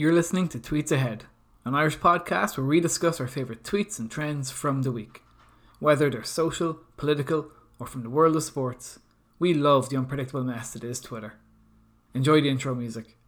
You're listening to Tweets Ahead, an Irish podcast where we discuss our favourite tweets and trends from the week. Whether they're social, political, or from the world of sports, we love the unpredictable mess that is Twitter. Enjoy the intro music.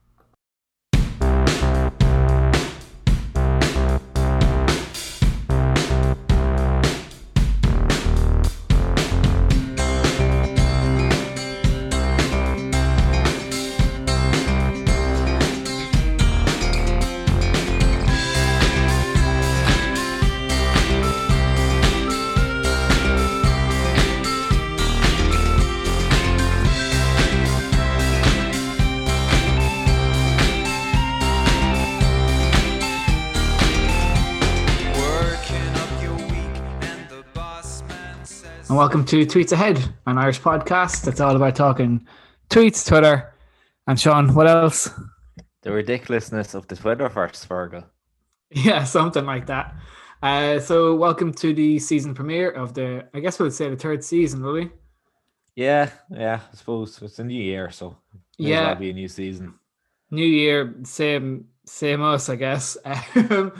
Welcome to Tweets Ahead, an Irish podcast that's all about talking tweets, Twitter, and Sean, what else? The ridiculousness of the Twitterverse, Virgo. Yeah, something like that. Uh, so, welcome to the season premiere of the, I guess we'll say the third season, will we? Yeah, yeah, I suppose it's a new year, so yeah, it'll be a new season. New year, same, same us, I guess. uh,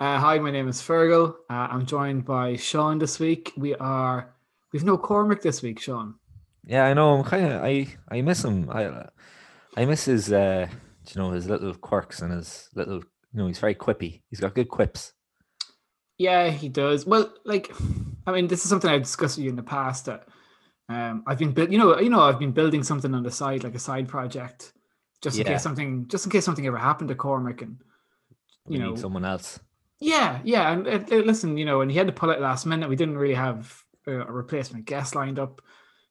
hi, my name is Fergal. Uh, I'm joined by Sean this week. We are We've no Cormac this week, Sean. Yeah, I know. I'm kind of I I miss him. I I miss his uh you know his little quirks and his little you know he's very quippy. He's got good quips. Yeah, he does. Well, like I mean, this is something I've discussed with you in the past that um I've been built. You know, you know, I've been building something on the side, like a side project, just in Yeah. case something, just in case something ever happened to Cormac, and We you need know, someone else. Yeah, yeah, and uh, uh, listen, you know, and he had to pull it last minute. We didn't really have uh, a replacement guest lined up,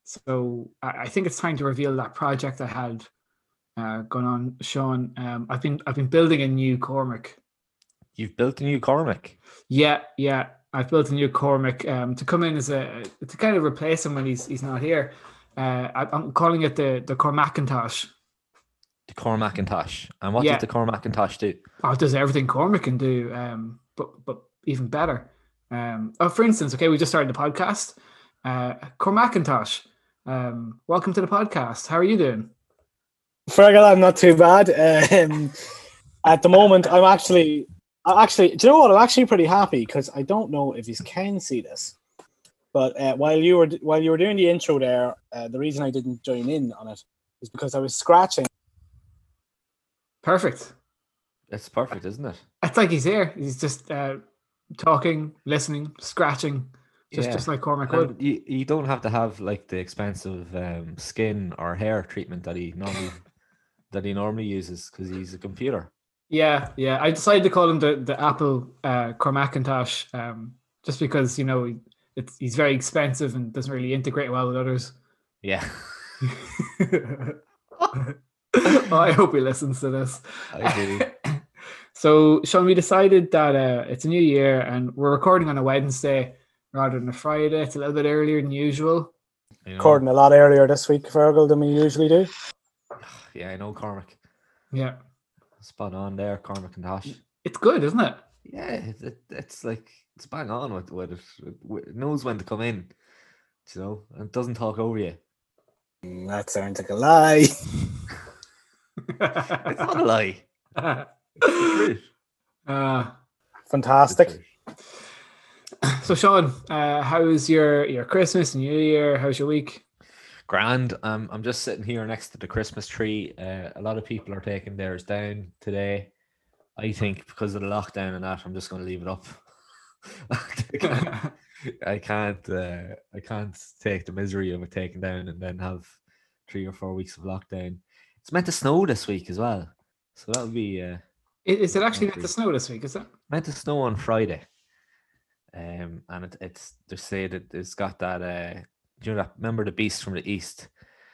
so I, I think it's time to reveal that project I had uh, going on, Sean. Um, I've been I've been building a new Cormac. You've built a new Cormac. Yeah, yeah, I've built a new Cormac um, to come in as a to kind of replace him when he's he's not here. Uh, I, I'm calling it the the Cormacintosh. The Cormacintosh. And what Yeah. did the Cormacintosh do? Oh, it does everything Cormac can do, um, but but even better. Um, oh, for instance, okay, we just started the podcast. Uh, Cormacintosh, um, welcome to the podcast. How are you doing? Fergal, I'm not too bad. Um, at the moment, I'm actually, I actually, do you know what? I'm actually pretty happy because I don't know if you can see this, but uh, while you were while you were doing the intro there, uh, the reason I didn't join in on it is because I was scratching. Perfect. It's perfect, isn't it? It's like he's here. He's just uh, talking, listening, scratching, just Yeah. just like Cormac would. You, you don't have to have like the expensive um, skin or hair treatment that he normally that he normally uses because he's a computer. Yeah, yeah. I decided to call him the the Apple uh, Cormacintosh, um, just because you know it's he's very expensive and doesn't really integrate well with others. Yeah, I hope he listens to this. I do. so, Sean, we decided that uh, it's a new year and we're recording on a Wednesday rather than a Friday. It's a little bit earlier than usual. You know? Recording a lot earlier this week, Fergal, than we usually do. Yeah, I know Cormac. Yeah, Spot on there, Cormac and Tosh. it's good, isn't it? Yeah, it, it, it's like it's bang on with, with it. It- It knows when to come in, you know, and it doesn't talk over you. Mm, That sounds like a lie. It's not a lie. It's uh, Fantastic. so, Sean, uh, how's your your Christmas and New Year? How's your week? Grand. Um, I'm just sitting here next to the Christmas tree. Uh, a lot of people are taking theirs down today. I think because of the lockdown and that, I'm just going to leave it up. I can't. I can't. Uh, I can't take the misery of it taken down and then have three or four weeks of lockdown. It's meant to snow this week as well, so that'll be uh, Is it actually meant to snow this week? Is it? meant to snow on Friday. Um, and it, it's they say that it's got that. Uh, do you know that? Remember the beast from the east?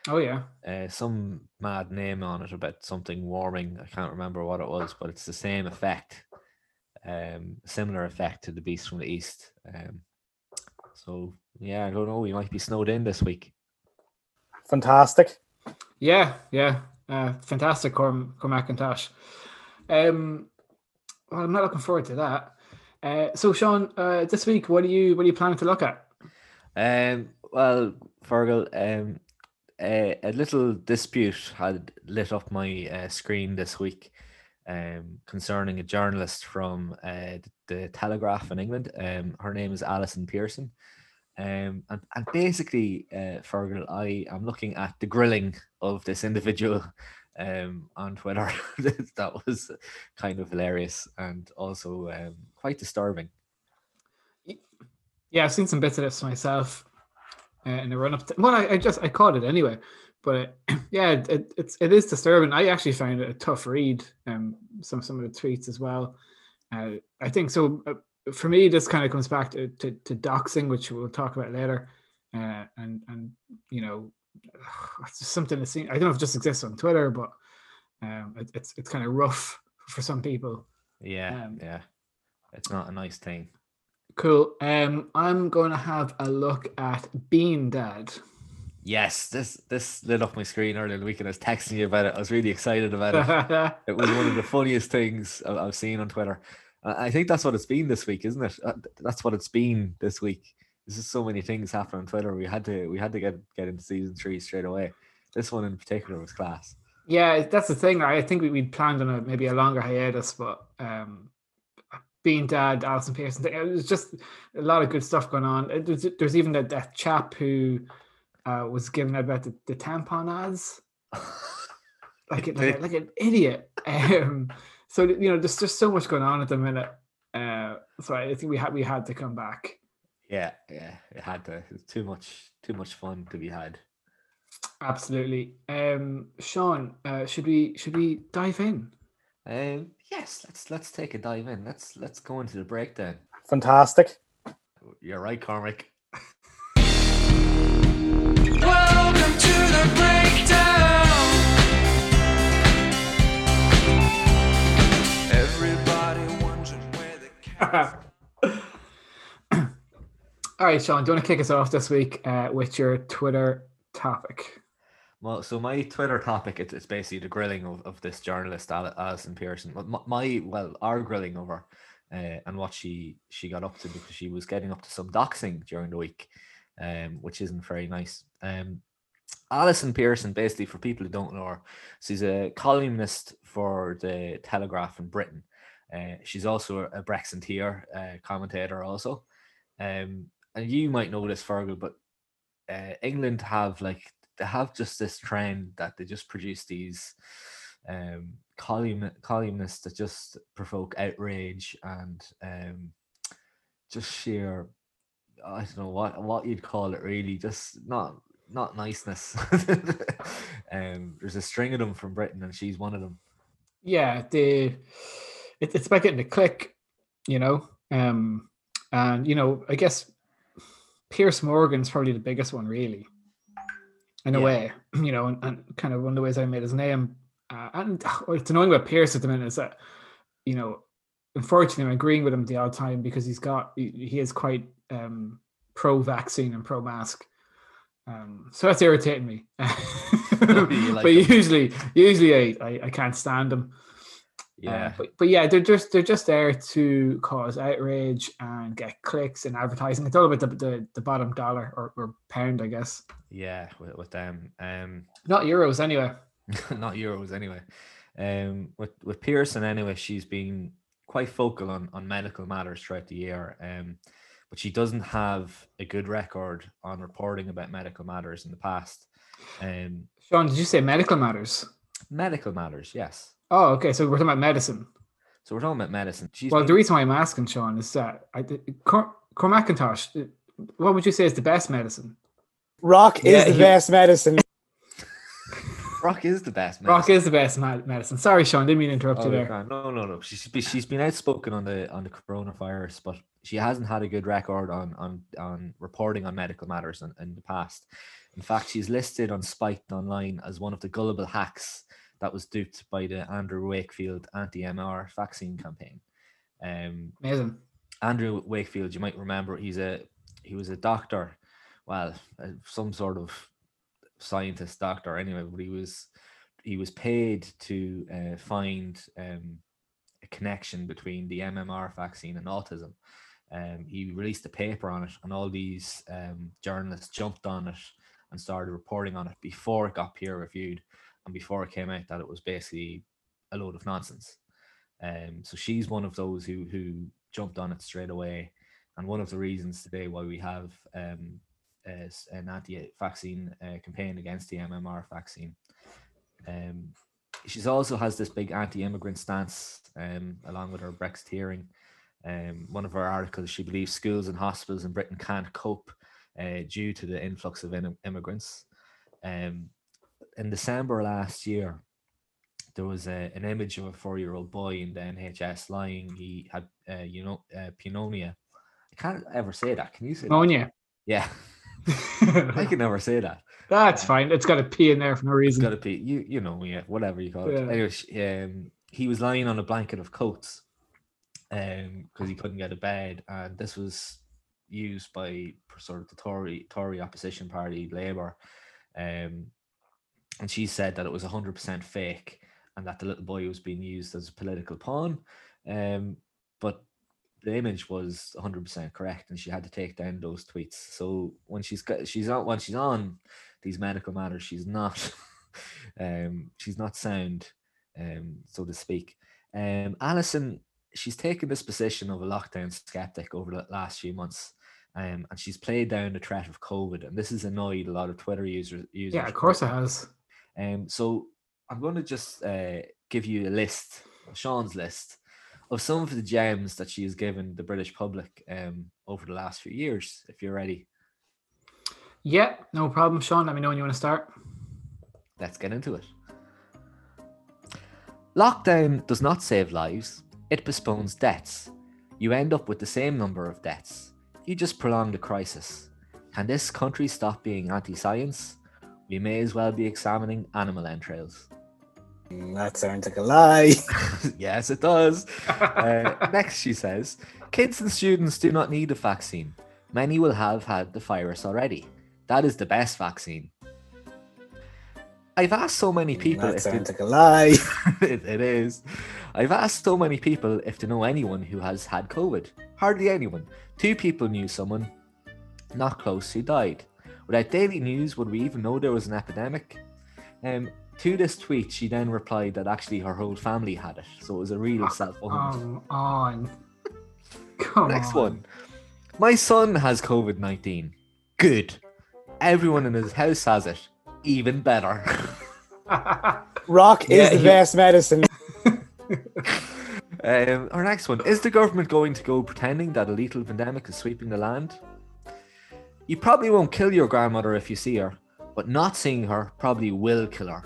Oh yeah. uh, some mad name on it about something warming. I can't remember what it was, but it's the same effect, um, similar effect to the Beast from the East. Um, so yeah, I don't know. We might be snowed in this week. Fantastic. Yeah, yeah. Uh, fantastic, Corm Cormacintosh. Um, well, I'm not looking forward to that. Uh, so, Sean, uh, this week, what are you what are you planning to look at? Um, well, Fergal, um, a, a little dispute had lit up my uh, screen this week. um, concerning a journalist from uh, the Telegraph in England. Um, her name is Alison Pearson. Um, and, and basically, uh, Fergal, I am looking at the grilling of this individual um, on Twitter. that was kind of hilarious and also um, quite disturbing. Yeah, I've seen some bits of this myself uh, in the run up. To, well, I, I, just I caught it anyway, but yeah, it, it's it is disturbing. I actually found it a tough read. Um, some some of the tweets as well. Uh, I think so. Uh, for me, this kind of comes back to, to, to doxing, which we'll talk about later. Uh, and and you know, it's just something to see. I don't know if it just exists on Twitter, but um, it, it's it's kind of rough for some people. Yeah, um, yeah, it's not a nice thing. Cool. Um, I'm going to have a look at Bean Dad. Yes, this this lit up my screen earlier in the week, and I was texting you about it. I was really excited about it. it was one of the funniest things I've seen on Twitter. I think that's what it's been this week, isn't it? Uh, that's what it's been this week. There's just so many things happening on Twitter. We had to we had to get get into season three straight away. This one in particular was class. Yeah, that's the thing. I think we we planned on a maybe a longer hiatus, but um, Bean Dad, Alison Pearson, it was just a lot of good stuff going on. There's, there's even that, that chap who uh, was given about the, the tampon ads, like, like, like an idiot. Um, so you know, there's just so much going on at the minute. Uh, so I think we had we had to come back. Yeah, yeah, it had to. It's too much, too much fun to be had. Absolutely. Um, Sean, uh, should we should we dive in? Um, yes, let's let's take a dive in. Let's let's go into the breakdown. Fantastic. You're right, Cormac. Welcome to the breakdown. All right, Sean, do you want to kick us off this week uh, with your Twitter topic? Well, so my Twitter topic it's, it's basically the grilling of, of this journalist Alison Pearson. My, my well, our grilling of her uh, and what she she got up to because she was getting up to some doxing during the week, um, which isn't very nice. Um, Alison Pearson, basically, for people who don't know her, she's a columnist for the Telegraph in Britain. Uh, she's also a Brexiteer uh, commentator, also. Um, and you might know this, Fergal, but uh, England have like they have just this trend that they just produce these um, column columnists that just provoke outrage and um, just sheer I don't know what what you'd call it really, just not not niceness. um, there's a string of them from Britain, and she's one of them. Yeah, the it, it's about getting a click, you know. Um, and you know, I guess Piers Morgan's probably the biggest one, really, in a way. You know, and, and, kind of one of the ways I made his name. Uh, and it's annoying about Piers at the minute is that, you know, unfortunately, I'm agreeing with him the odd time because he's got he, he is quite um, pro-vaccine and pro-mask. Um, so that's irritating me. like but usually, usually I, I, I can't stand him. Yeah, uh, but, but yeah, they're just they're just there to cause outrage and get clicks and advertising. It's all about the the, the bottom dollar or, or pound, I guess. Yeah, with, with them, um, not euros anyway. not euros anyway. Um, with with Pearson anyway, she's been quite focal on on medical matters throughout the year. Um, but she doesn't have a good record on reporting about medical matters in the past. Um, Sean, did you say medical matters? Medical matters, yes. Oh, okay. So we're talking about medicine. So we're talking about medicine. She's well, been... the reason why I'm asking, Sean, is that I, Cor, Mackintosh, what would you say is the best medicine? Rock yeah, is the he... best medicine. Rock is the best. Medicine. Rock is the best medicine. Sorry, Sean, didn't mean to interrupt oh, you there. No, no, no. She's she's been outspoken on the on the coronavirus, but she hasn't had a good record on on on reporting on medical matters in, in the past. In fact, she's listed on Spiked Online as one of the gullible hacks that was duped by the Andrew Wakefield anti-MMR vaccine campaign. Um, Amazing. Andrew Wakefield, you might remember, he's a he was a doctor, well, some sort of scientist doctor anyway, but he was he was paid to uh, find um, a connection between the MMR vaccine and autism. Um, he released a paper on it, and all these um, journalists jumped on it and started reporting on it before it got peer reviewed and before it came out that it was basically a load of nonsense. Um, so she's one of those who who jumped on it straight away, and one of the reasons today why we have um, an anti-vaccine uh, campaign against the MMR vaccine. Um, she's also has this big anti-immigrant stance, um, along with her Brexiteering. Um, one of her articles, she believes schools and hospitals in Britain can't cope uh, due to the influx of in- immigrants. Um, in December last year, there was a, an image of a four-year-old boy in the NHS lying. He had, uh, you know, uh, pneumonia. I can't ever say that. Can you say? Pneumonia. Yeah, I can never say that. That's fine. It's got a P in there for no It's reason. got to you. You know, yeah, whatever you call it. Yeah. Anyway, sh- um, he was lying on a blanket of coats, um, because he couldn't get a bed, and this was used by sort of the Tory Tory opposition party, Labour, um, and she said that it was hundred percent fake, and that the little boy was being used as a political pawn, um, but the image was 100% correct and she had to take down those tweets. So when she's got she's on when she's on these medical matters she's not um she's not sound um so to speak. Um alison she's taken this position of a lockdown skeptic over the last few months um and she's played down the threat of covid. And this has annoyed a lot of twitter users users. Yeah, of course it has. Um, so I'm going to just uh, give you a list, Sean's list, of some of the gems that she has given the British public um, over the last few years. If you're ready, Yeah, no problem, Sean. Let me know when you want to start. let's get into it. Lockdown does not save lives; it postpones deaths. You end up with the same number of deaths. You just prolong the crisis. Can this country stop being anti-science? We may as well be examining animal entrails. Mm, That sounds like a lie. yes, it does. Uh, next, she says, kids and students do not need a vaccine. Many will have had the virus already. That is the best vaccine. I've asked so many people that if they, sounds like a lie. it, it is. I've asked so many people if they know anyone who has had COVID. Hardly anyone. Two people knew someone not close who died. Without daily news, would we even know there was an epidemic? Um, to this tweet, she then replied that actually her whole family had it, so it was a real self Come on. Come Next on. one. My son has COVID 19. Good. Everyone in his house has it. Even better. Rock Yeah, is the he- best medicine. um, our next one. Is the government going to go pretending that a lethal pandemic is sweeping the land? You probably won't kill your grandmother if you see her, but not seeing her probably will kill her.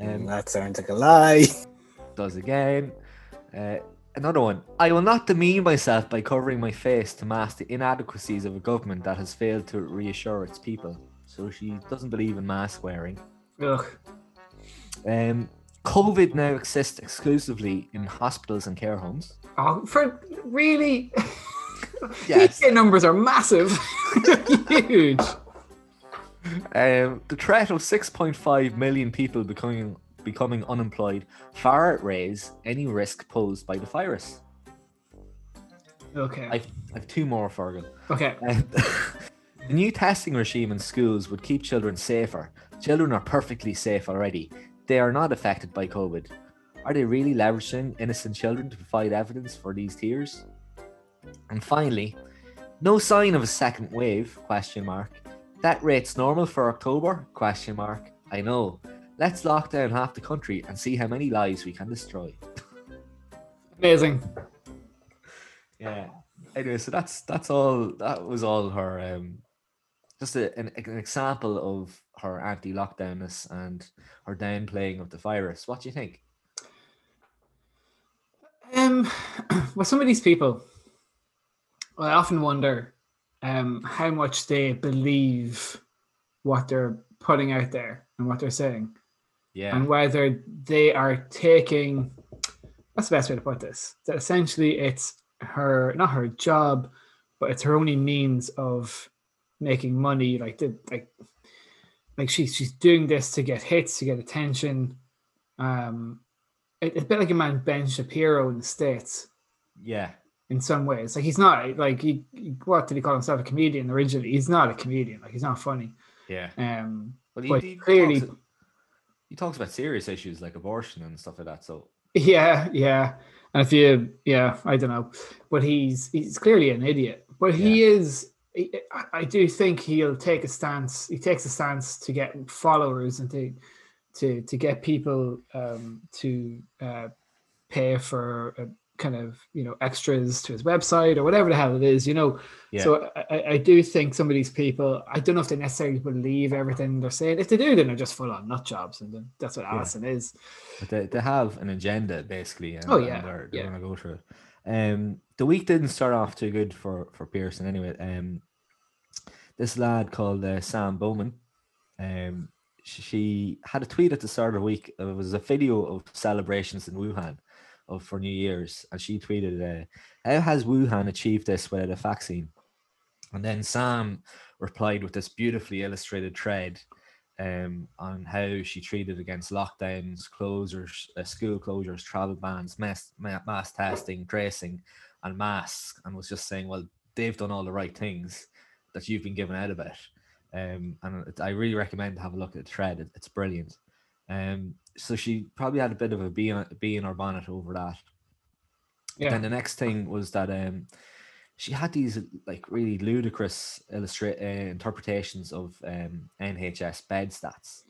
Um, that sounds like a lie. does again. Uh, another one. I will not demean myself by covering my face to mask the inadequacies of a government that has failed to reassure its people. So she doesn't believe in mask wearing. Ugh. Um, COVID now exists exclusively in hospitals and care homes. Oh, for really? Yes. PK numbers are massive. Huge. Um, the threat of 6.5 million people becoming becoming unemployed far outweighs any risk posed by the virus. Okay. I've, I've two more, Fergal. Okay. The new testing regime in schools would keep children safer. Children are perfectly safe already. They are not affected by COVID. Are they really leveraging innocent children to provide evidence for these tiers? And finally, no sign of a second wave? Question mark. That rate's normal for October? Question mark. I know. Let's lock down half the country and see how many lives we can destroy. Amazing. Yeah. Anyway, so that's that's all. That was all her. Um, just a, an, an example of her anti-lockdownness and her downplaying of the virus. What do you think? Um, well, some of these people, I often wonder um, how much they believe what they're putting out there and what they're saying, Yeah. and whether they are taking. That's the best way to put this. That essentially, it's her not her job, but it's her only means of making money. Like the like, like she's she's doing this to get hits, to get attention. Um, it, it's a bit like a man Ben Shapiro in the states Yeah. In some ways. Like he's not like he, he- what did he call himself a comedian originally? He's not a comedian. Like he's not funny. Yeah. Um, Well, he, But he clearly- talks, he talks about serious issues like abortion and stuff like that. So Yeah, yeah. And if you, yeah, I don't know, but he's he's clearly an idiot. But he is. I- I, I do think he'll take a stance. He takes a stance to get followers and to to to get people um, to uh, pay for uh, kind of you know extras to his website or whatever the hell it is. You know, Yeah. so I, I- do think some of these people, I don't know if they necessarily believe everything they're saying. If they do, then they're just full on nut jobs, and then that's what Alison is. But they, they have an agenda basically. And, Oh, yeah, they're, they're yeah. gonna go through it. Um, the week didn't start off too good for for Pearson anyway. Um, this lad called uh, Sam Bowman, um, she had a tweet at the start of the week. It was a video of celebrations in Wuhan of for New Year's, and she tweeted, uh, "How has Wuhan achieved this without a vaccine?" And then Sam replied with this beautifully illustrated thread um, on how she treated against lockdowns, closures, uh, school closures, travel bans, mass, mass testing, tracing, and masks, and was just saying, well, they've done all the right things that you've been given out about. Um, and it- I really recommend have a look at the thread. It- it's brilliant. Um, so she probably had a bit of a bee, on, bee in her bonnet over that. Yeah. Then the next thing was that um, she had these like really ludicrous illustrate uh, interpretations of um, NHS bed stats.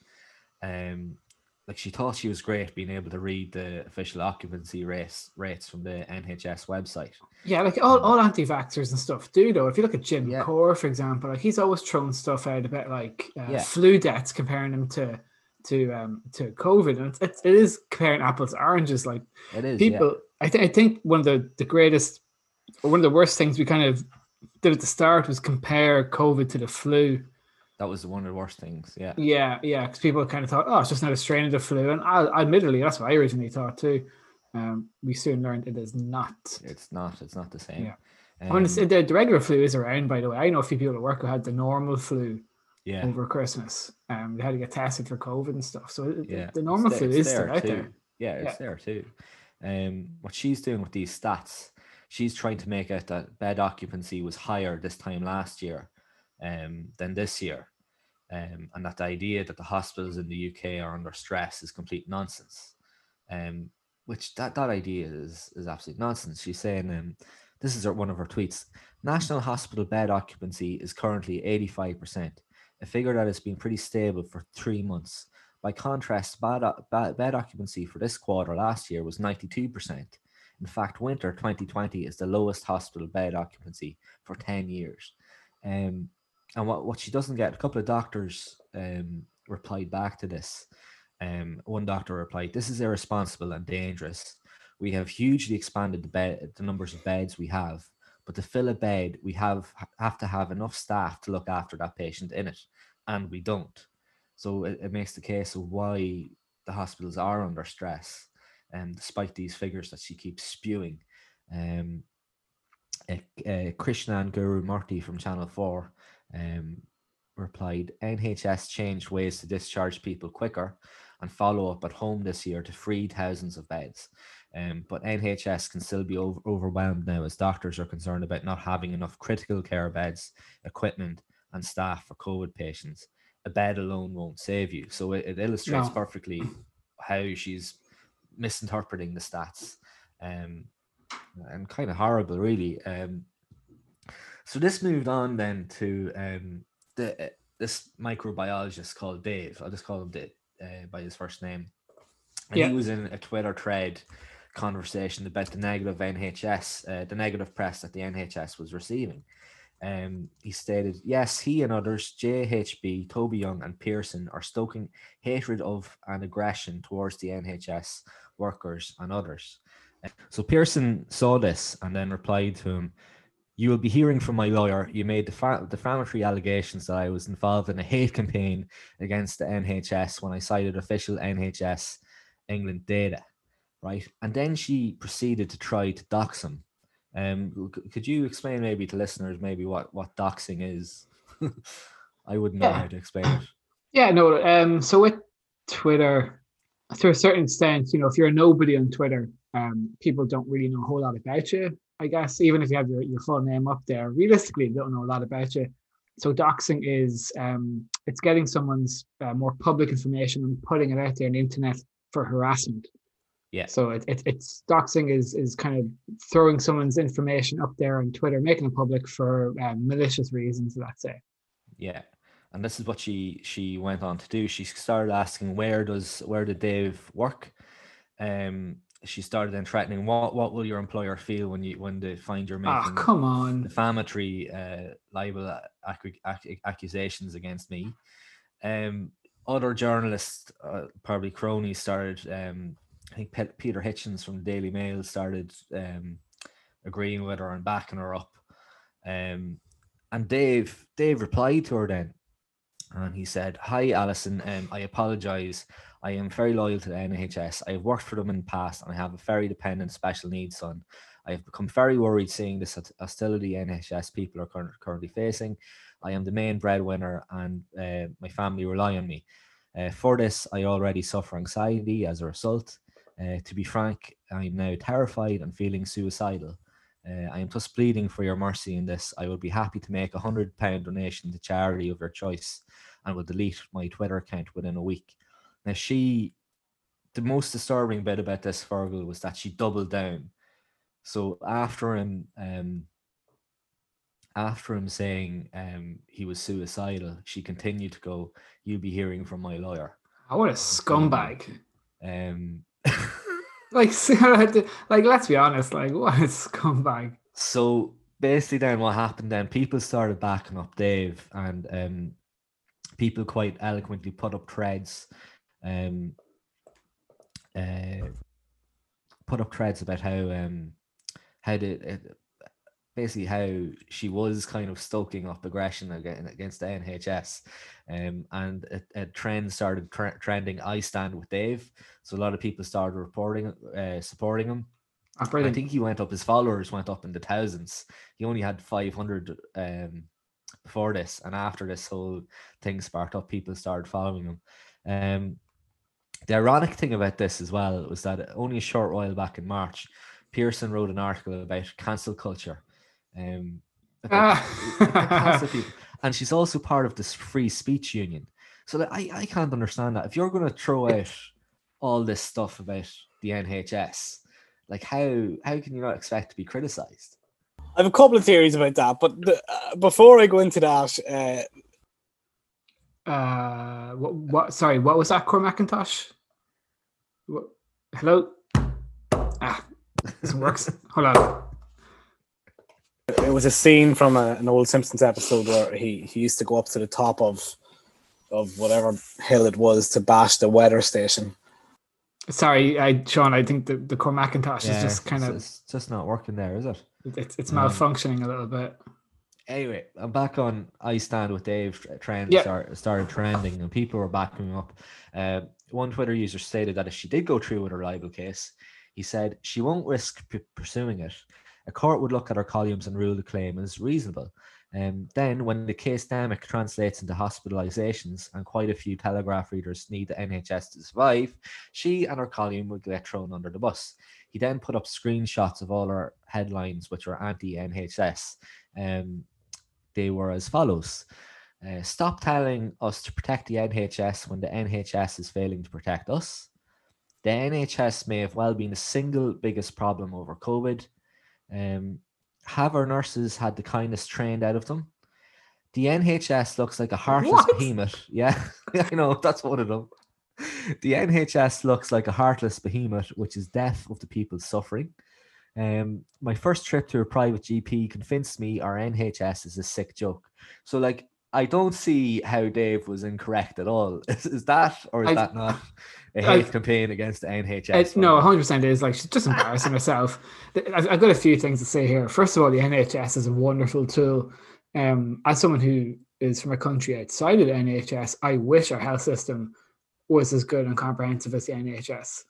Um, like she thought she was great being able to read the official occupancy rates rates from the NHS website. Yeah, like all, all anti-vaxxers and stuff do though. If you look at Jim Yeah. Corr, for example, like he's always throwing stuff out about like uh, Yeah. flu deaths, comparing them to to um to COVID, and it's, it's, comparing apples to oranges. Like It is yeah. people, I think I think one of the the greatest, or one of the worst things we kind of did at the start was compare COVID to the flu. That was one of the worst things. Yeah. Yeah, yeah, because people kind of thought, oh, it's just another strain of the flu, and I, admittedly, that's what I originally thought too. Um, we soon learned it is not. It's not. It's not the same. Yeah. I mean, Um, the, the regular flu is around, by the way. I know a few people at work who had the normal flu yeah. over Christmas. Um, they had to get tested for COVID and stuff. So it- Yeah. the normal flu there- is still out too. there. Yeah, it's Yeah. there too. Um, what she's doing with these stats, she's trying to make it that bed occupancy was higher this time last year, um, than this year, um, and that the idea that the hospitals in the UK are under stress is complete nonsense. Um, which that that idea is is absolute nonsense. She's saying, um, this is her, one of her tweets. National hospital bed occupancy is currently eighty five percent, a figure that has been pretty stable for three months. By contrast, bad, o- ba- bed occupancy for this quarter last year was 92%. In fact, winter 2020 is the lowest hospital bed occupancy for 10 years. Um, and what, what she doesn't get, a couple of doctors um, replied back to this. Um, one doctor replied, This is irresponsible and dangerous. We have hugely expanded the, bed, the numbers of beds we have, but to fill a bed, we have have to have enough staff to look after that patient in it, and we don't. So it, it makes the case of why the hospitals are under stress, um, despite these figures that she keeps spewing. Um, uh, uh, Krishnan Guru Murthy from Channel 4 um, replied NHS changed ways to discharge people quicker and follow up at home this year to free thousands of beds. Um, but NHS can still be over- overwhelmed now as doctors are concerned about not having enough critical care beds, equipment, and staff for COVID patients a bed alone won't save you. So it, it illustrates No. perfectly how she's misinterpreting the stats, um, and kind of horrible, really. Um, so this moved on then to um, the uh, this microbiologist called Dave. I'll just call him Dave uh, by his first name. And Yeah. he was in a Twitter thread conversation about the negative NHS, uh, the negative press that the NHS was receiving. Um, he stated, yes, he and others, JHB, Toby Young, and Pearson, are stoking hatred of and aggression towards the NHS workers and others. Uh, So Pearson saw this and then replied to him, You will be hearing from my lawyer. You made defa- defamatory allegations that I was involved in a hate campaign against the NHS when I cited official NHS England data, right? And then she proceeded to try to dox him. Um, could you explain maybe to listeners maybe what what doxing is? I wouldn't know Yeah. how to explain it. Yeah, no. Um, so with Twitter, to a certain extent, you know, if you're a nobody on Twitter, um, people don't really know a whole lot about you. I guess even if you have your, your full name up there, realistically, they don't know a lot about you. So doxing is um, it's getting someone's uh, more public information and putting it out there on the internet for harassment. Yeah. So it, it it's doxing is is kind of throwing someone's information up there on Twitter, making it public for um, malicious reasons. Let's say. Yeah. And this is what she she went on to do. She started asking where does where did Dave work? Um she started then threatening what what will your employer feel when you when they find you're Ah, making come on. defamatory uh, libel ac- ac- accusations against me. Um, other journalists, uh, probably cronies, started. Um, I think Pe- Peter Hitchens from the Daily Mail started um, agreeing with her and backing her up. Um, and Dave, Dave replied to her then, and he said, "Hi, Alison. Um, I apologise. I am very loyal to the NHS. I have worked for them in the past, and I have a very dependent special needs son. I have become very worried seeing this hostility NHS people are curr- currently facing. I am the main breadwinner, and uh, my family rely on me. Uh, for this, I already suffer anxiety as a result. Uh, to be frank, I am now terrified and feeling suicidal. Uh, I am thus pleading for your mercy in this. I would be happy to make a hundred pound donation to charity of your choice, and will delete my Twitter account within a week. Now, she, the most disturbing bit about this Fergal was that she doubled down. So after him, um, after him saying um, he was suicidal, she continued to go, "You'll be hearing from my lawyer." Oh, what a scumbag. Um, Like, like let's be honest. Like, what scumbag. so basically, then what happened? Then people started backing up Dave, and um, people quite eloquently put up threads, um, uh, put up threads about how um, how did basically how she was kind of stoking up aggression against, against the NHS, um, and a, a trend started tre- trending. I stand with Dave, so a lot of people started reporting, uh, supporting him. Oh, I think he went up. His followers went up in the thousands. He only had five hundred um, before this, and after this whole thing sparked up, people started following him. Um, the ironic thing about this as well was that only a short while back in March, Pearson wrote an article about cancel culture. Um, about Ah. and she's also part of this free speech union. So that I, I can't understand that. If you're going to throw out all this stuff about the NHS, like how how can you not expect to be criticized? I have a couple of theories about that, but the, uh, before I go into that, uh, uh, what, what? Sorry, what was that? Cormacintosh. What, hello. Ah, this works. Hold on. It was a scene from a, an old Simpsons episode where he, he used to go up to the top of of whatever hill it was to bash the weather station. Sorry, I, Sean. I think the, the Cormacintosh is just kind of it's just not working there, is it? it's, it's um, malfunctioning a little bit. Anyway, I'm back on I stand with Dave trend Yeah. start, started trending and people were backing up. Uh, one Twitter user stated that if she did go through with her libel case, he said she won't risk p- pursuing it. A court would look at her columns and rule the claim as reasonable. Um, then, when the case dynamic translates into hospitalizations and quite a few Telegraph readers need the NHS to survive, she and her column would get thrown under the bus. He then put up screenshots of all her headlines, which were anti NHS. Um, they were as follows uh, Stop telling us to protect the NHS when the NHS is failing to protect us. The NHS may have well been the single biggest problem over COVID. Um, have our nurses had the kindness trained out of them? The NHS looks like a heartless What? behemoth. Yeah, I know, that's one of them. The NHS looks like a heartless behemoth which is deaf of the people suffering. Um, my first trip to a private GP convinced me our NHS is a sick joke. So, like, I don't see how Dave was incorrect at all. Is, is that or is I- that not a hate campaign against the NHS? It's, no, 100 percent is like she's just embarrassing herself. I've I've got a few things to say here. First of all, the NHS is a wonderful tool. Um, as someone who is from a country outside of the NHS, I wish our health system was as good and comprehensive as the NHS.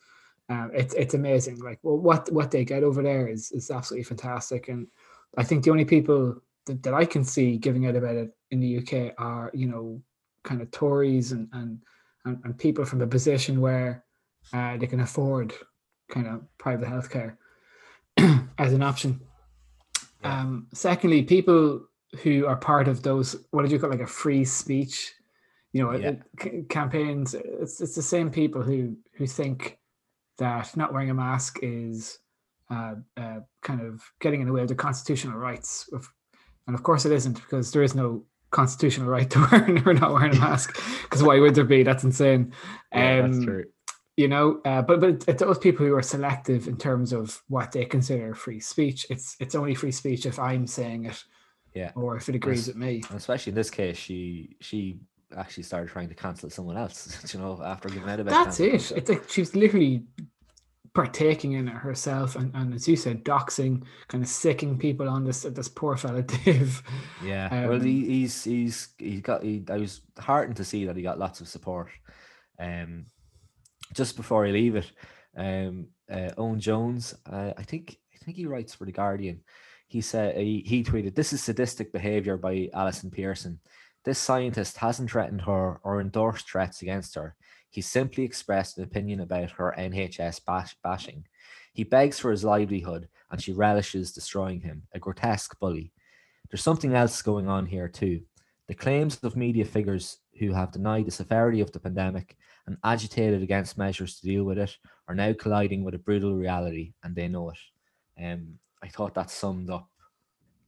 Um, it's it's amazing. Like well, what what they get over there is is absolutely fantastic. And I think the only people that, that I can see giving out about it in the UK are you know kind of Tories and and and, and people from a position where uh, they can afford kind of private healthcare as an option. Yeah. Um, secondly, people who are part of those what did you call it, like a free speech, you know, Yeah. uh, c- campaigns. It's it's the same people who who think that not wearing a mask is uh, uh, kind of getting in the way of the constitutional rights. Of, and of course, it isn't because there is no constitutional right to wear or not wearing a mask. Because why would there be? That's insane. Yeah, that's Um, true. you know uh, but but it's those people who are selective in terms of what they consider free speech it's it's only free speech if i'm saying it Yeah. or if it agrees with me especially in this case, she she actually started trying to cancel someone else. you know, after giving out about that's it it's like she's literally partaking in it herself and, and as you said doxing kind of sicking people on this this poor fella dave Yeah, well, Um, he, he's he's he got. He, I was heartened to see that he got lots of support. Um, just before I leave it, um, uh, Owen Jones, uh, I think I think he writes for the Guardian. He said he, he tweeted, "This is sadistic behavior by Alison Pearson. This scientist hasn't threatened her or endorsed threats against her. He simply expressed an opinion about her NHS bash- bashing. He begs for his livelihood, and she relishes destroying him. A grotesque bully." There's something else going on here too. The claims of media figures who have denied the severity of the pandemic and agitated against measures to deal with it are now colliding with a brutal reality, and they know it. Um, I thought that summed up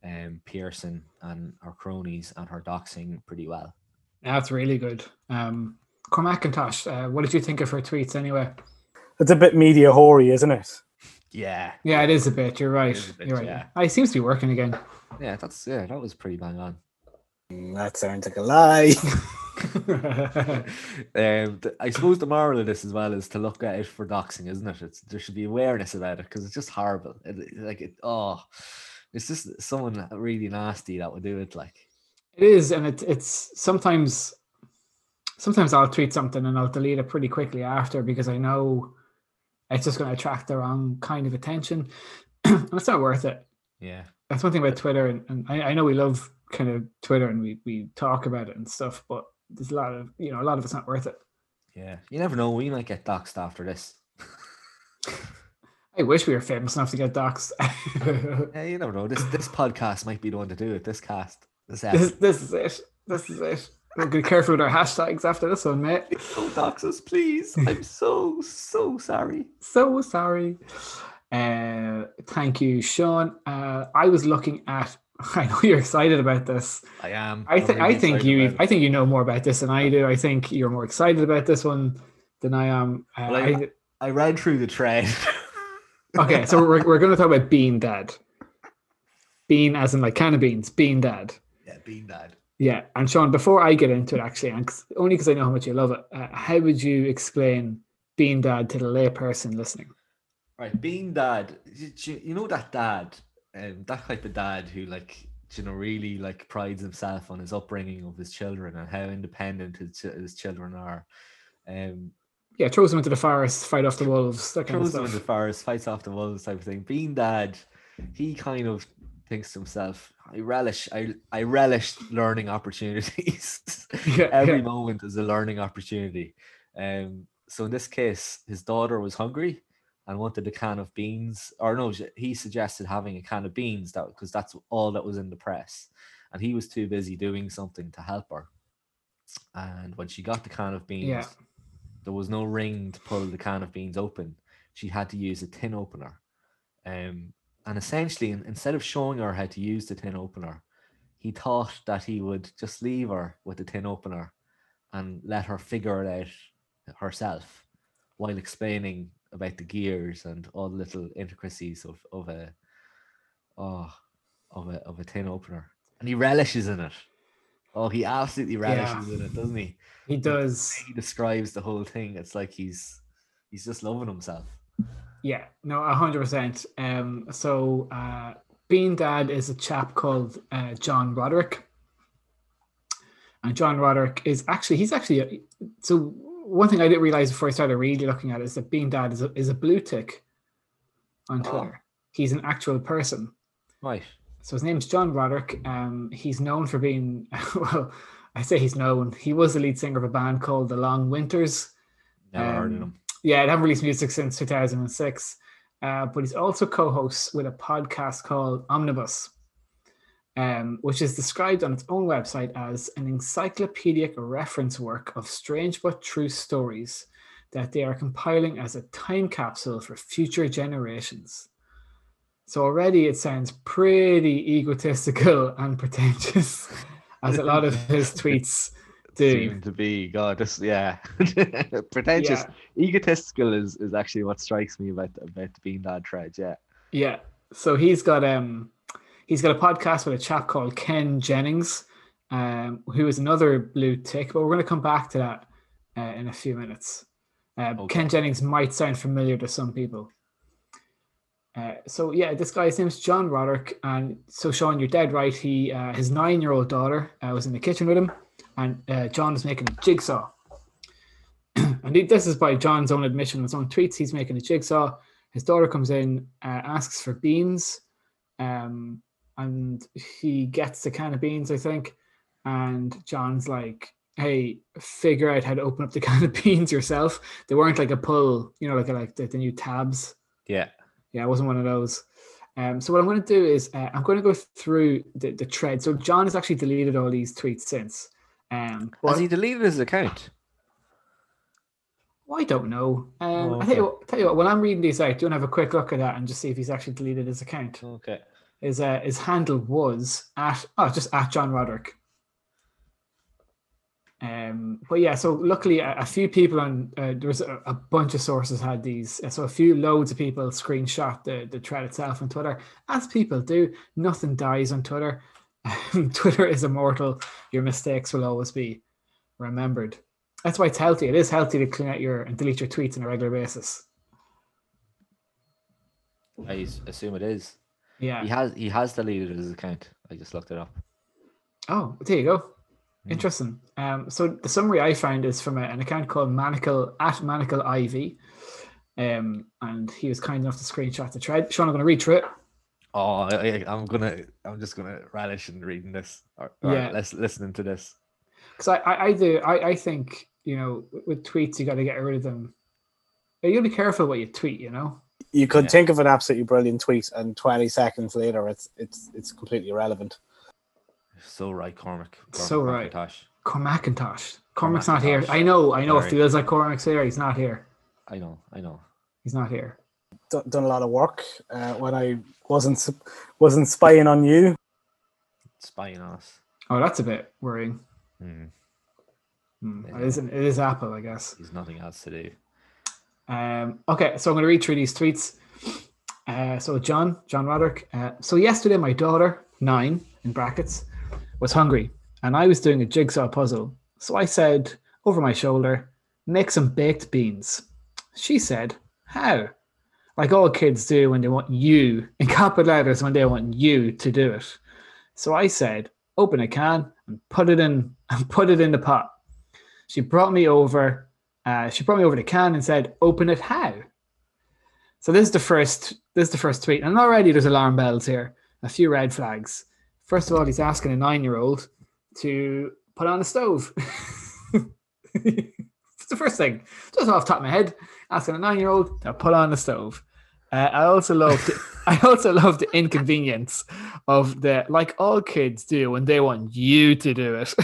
um, Pearson and her cronies and her doxing pretty well. that's really good um cormac McIntosh, uh, what did you think of her tweets anyway It's a bit media hoary, isn't it? Yeah, yeah it is a bit you're right is a bit, you're right yeah. Ah, he seems to be working again yeah, that's yeah, that was pretty bang on. Mm, That sounds like a lie. um, I suppose the moral of this as well is to look at it for doxing, isn't it? It's, there should be awareness about it because it's just horrible. It, it- like it, oh, it's just someone really nasty that would do it. Like, It is, and it, it's sometimes sometimes I'll tweet something and I'll delete it pretty quickly after because I know it's just going to attract the wrong kind of attention, and it's not worth it. yeah, That's one thing about Twitter, and, and I, I know we love kind of Twitter and we we talk about it and stuff, but there's a lot of you know a lot of it's not worth it. yeah. You never know. We might get doxed after this. I wish we were famous enough to get doxxed. Yeah, you never know. This this podcast might be the one to do it. This cast. This this, this is it. This is it. We're gonna be careful with our hashtags after this one, mate. Don't dox us, please. I'm so so sorry. so sorry. Uh, thank you, Sean. Uh, I was looking at. I know you're excited about this. I am. I I'm think. really I think you. I think you know more about this than I do. I think you're more excited about this one than I am. Uh, Well, I- I- I read through the thread. okay, so we're we're going to talk about Bean Dad. Bean, as in like can of beans, Bean Dad. yeah, Bean Dad. Yeah, and Sean, before I get into it, actually, and only because I know how much you love it, uh, how would you explain Bean Dad to the layperson listening? Right, Bean Dad, you, know that dad, um, that type of dad who like you know really like prides himself on his upbringing of his children and how independent his, his children are. Um, Yeah, throws them into the forest, fight off the wolves, that kind of throws them into the forest, fights off the wolves type of thing. Bean Dad, he kind of thinks to himself, I relish, I I relish learning opportunities. Every moment is a learning opportunity. Um, so in this case, his daughter was hungry and wanted a can of beans, or no, he suggested having a can of beans that because that's all that was in the press, and he was too busy doing something to help her. And when she got the can of beans, Yeah. there was no ring to pull the can of beans open. She had to use a tin opener. Um, and essentially, instead of showing her how to use the tin opener, he thought that he would just leave her with the tin opener and let her figure it out herself while explaining about the gears and all the little intricacies of, of a oh of a of a tin opener. And he relishes in it. Oh, he absolutely relishes in it, doesn't he? He does. he describes the whole thing. It's like he's he's just loving himself. Yeah, no, a hundred percent. Um, so uh, Bean Dad is a chap called uh, John Roderick, and John Roderick is actually he's actually a, so one thing I didn't realize before I started really looking at it is that Bean Dad is a, is a blue tick on Oh. Twitter. He's an actual person. Right. So his name's John Roderick. Um, he's known for being well. I say he's known. He was the lead singer of a band called The Long Winters. Never heard of Um, him. Yeah, they haven't released music since 2006. Uh, but he's also co-hosts with a podcast called Omnibus, um, which is described on its own website as an encyclopedic reference work of strange but true stories that they are compiling as a time capsule for future generations. So already it sounds pretty egotistical and pretentious, as a lot of his tweets Seem to be God, this yeah, pretentious, egotistical is is actually what strikes me about about the Bean Dad thread. Yeah, Yeah. So he's got um he's got a podcast with a chap called Ken Jennings, um, who is another blue tick, but we're going to come back to that uh, in a few minutes. Uh, Okay. Ken Jennings might sound familiar to some people. Uh, so yeah, this guy's name's John Roderick, and so Sean, you're dead right. He uh, his nine year old daughter uh, was in the kitchen with him, and uh, John is making a jigsaw. and this is by John's own admission, his own tweets. He's making a jigsaw. His daughter comes in, uh, asks for beans, um, and he gets the can of beans, I think. And John's like, "Hey, figure out how to open up the can of beans yourself." They weren't like a pull, you know, like a, like the, the new tabs. yeah. Yeah, it wasn't one of those. Um, so what I'm going to do is uh, I'm going to go through the, the thread. So John has actually deleted all these tweets since. Um, Has but- he deleted his account? Well, I don't know. Um, Oh, I tell you, what, tell you what. When I'm reading these out, do you want to have a quick look at that and just see if he's actually deleted his account? Okay. His uh, his handle was at oh just at John Roderick. Um, but yeah, so luckily a, a few people on uh, there was a, a bunch of sources had these. uh, So a few loads of people screenshot the the thread itself on Twitter, as people do. Nothing dies on Twitter. Twitter is immortal. Your mistakes will always be remembered. That's why it's healthy. It is healthy to clean out your and delete your tweets on a regular basis. I assume it is. Yeah. He has he has deleted his account. I just looked it up. Oh, there you go. Hmm. Interesting. Um, so the summary I found is from a, an account called Manacle at Manacle Ivy. Um, and he was kind enough to screenshot the thread. Sean, I'm going to read through it. Oh, I, I- I'm gonna I'm just gonna relish in reading this. Or, or Yeah. lis- listening to this. Because I, I, I do, I, I think, you know, with- with tweets, you got to get rid of them. You got to be careful what you tweet, you know? You could Yeah. think of an absolutely brilliant tweet, and 20 seconds later, it's it's it's completely irrelevant. So right, Cormac. Cormac So right. McIntosh. Cormacintosh. Cormac's not here. I know, I know. It feels like Cormac's here. He's not here. I know, I know. He's not here. D- done a lot of work uh, when I wasn't wasn't spying on you. Spying on us. Oh, that's a bit worrying. Hmm. Hmm, Yeah. It, is, it is Apple, I guess. He's nothing else to do. Um, okay, so I'm going to read through these tweets. Uh, so John, John Roderick. Uh, so yesterday, my daughter, nine in brackets, was hungry, and I was doing a jigsaw puzzle. So I said over my shoulder, "Make some baked beans." She said, "How?" Like all kids do when they want you in capital letters when they want you to do it. So I said, "Open a can and put it in and put it in the pot." She brought me over uh, she brought me over the can and said, "Open it how?" So this is the first. This is the first tweet, and already there's alarm bells here. A few red flags. First of all, he's asking a nine-year-old to put on the stove. it's the first thing, just off the top of my head, asking a nine-year-old to put on the stove. Uh, I also love. The, I also love the inconvenience of the like all kids do when they want you to do it.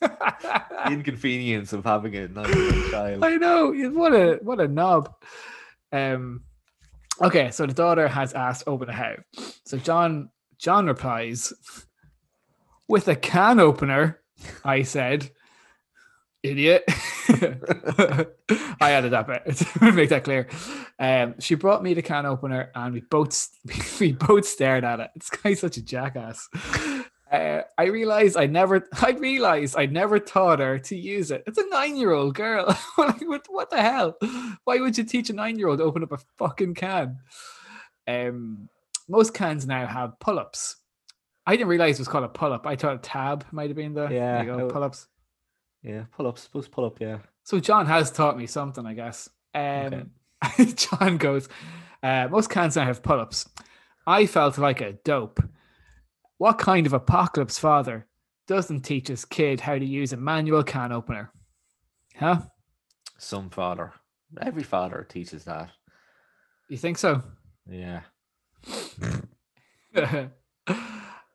The inconvenience of having a nine-year-old child. I know. What a what a knob. Um okay, so the daughter has asked open a how. So John John replies with a can opener, I said. Idiot. I added that bit to make that clear. Um, she brought me the can opener and we both we both stared at it. This guy's such a jackass. Uh, I realized I never I realized I never taught her to use it. It's a nine-year-old girl. Like, what, what the hell? Why would you teach a nine-year-old to open up a fucking can? Um, most cans now have pull-ups. I didn't realize it was called a pull-up. I thought a tab might have been the Yeah, there you I go, w- pull-ups. Yeah, pull up, suppose pull up, yeah. So John has taught me something, I guess. Um, John goes, uh, most cans now have pull-ups. I felt like a dope. What kind of apocalypse father doesn't teach his kid how to use a manual can opener? Huh? Some father. Every father teaches that. You think so? Yeah.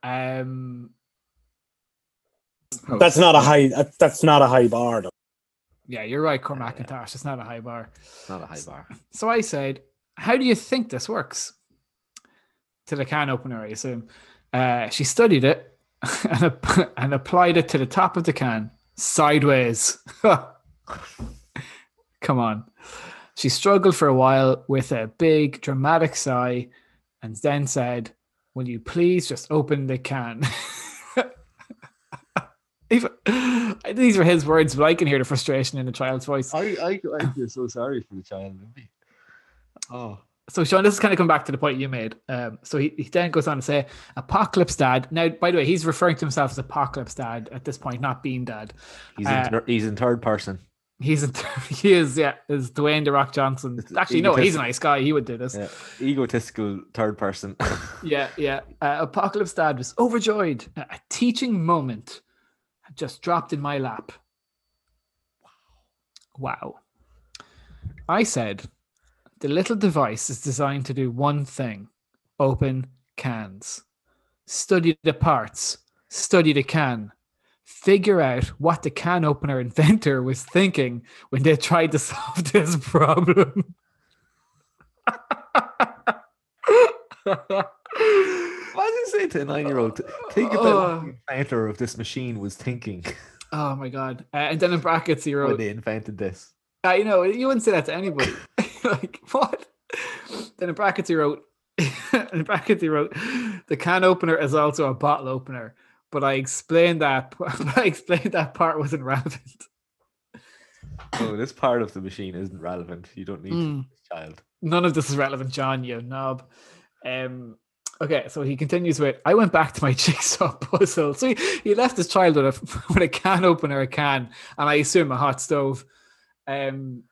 um, That's not a high. That's not a high bar. Though. Yeah, you're right, Cormac McIntosh. It's not a high bar. It's not a high bar. So I said, How do you think this works? To the can opener, I assume. Uh, she studied it and, ap- and applied it to the top of the can sideways. Come on. She struggled for a while with a big dramatic sigh and then said, Will you please just open the can? Even- These were his words, but I can hear the frustration in the child's voice. I, I, I feel so sorry for the child. Oh, So, Sean, this is kind of come back to the point you made. Um, so he, he then goes on to say, Apocalypse Dad. Now, by the way, he's referring to himself as Apocalypse Dad at this point, not Bean Dad. he's Uh, in thir- he's in third person. He's in, he is, yeah, is Dwayne the Rock Johnson. It's Actually, no, he's a nice guy. He would do this. Yeah, egotistical third person. Yeah, yeah. Uh, Apocalypse Dad was overjoyed. A a teaching moment just dropped in my lap. Wow. I said, the little device is designed to do one thing open cans. Study the parts, study the can, figure out what the can opener inventor was thinking when they tried to solve this problem. Imagine saying to a nine-year-old, "Think about Oh. what the inventor of this machine was thinking Oh my god! Uh, and then in brackets he wrote, when they invented this." uh, "You know, you wouldn't say that to anybody. like what?" Then in brackets he wrote, in brackets he wrote, "The can opener is also a bottle opener." But I explained that. I explained that part wasn't relevant. Oh, this part of the machine isn't relevant. You don't need Mm. this child. None of this is relevant, John. You knob. Um. Okay, so he continues with, I went back to my jigsaw puzzle. So he, he left his child with a, with a can opener, a can, and I assume a hot stove. Um,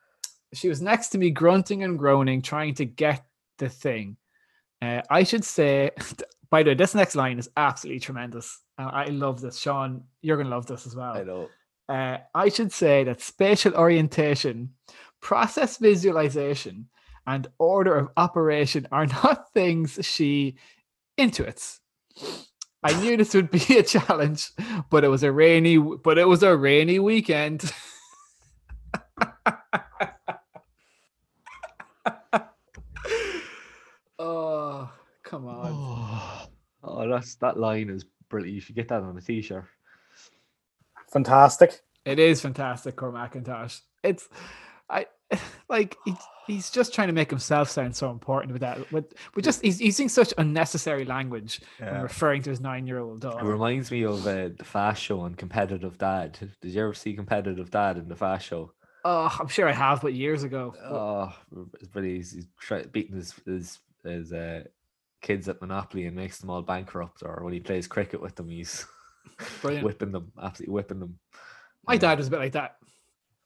she was next to me, grunting and groaning, trying to get the thing. Uh, I should say, by the way, this next line is absolutely tremendous. Uh, I love this. Sean, you're going to love this as well. I know. Uh, I should say that spatial orientation, process visualization, and order of operation are not things she intuits. I knew this would be a challenge, but it was a rainy, but it was a rainy weekend. oh, come on! Oh, oh, that's that line is brilliant. You should get that on a t-shirt. Fantastic. It is fantastic, Cormac McIntosh. It's, I like he, he's just trying to make himself sound so important with that. With, with just he's using such unnecessary language when referring to his nine-year-old It reminds me of uh, the Fast Show and Competitive Dad. Did you ever see Competitive Dad in the Fast Show? Oh, I'm sure I have, but years ago. Oh, but he's, he's try, beating his his, his uh, kids at Monopoly and makes them all bankrupt. Or when he plays cricket with them, he's whipping them, absolutely whipping them. My dad was a bit like that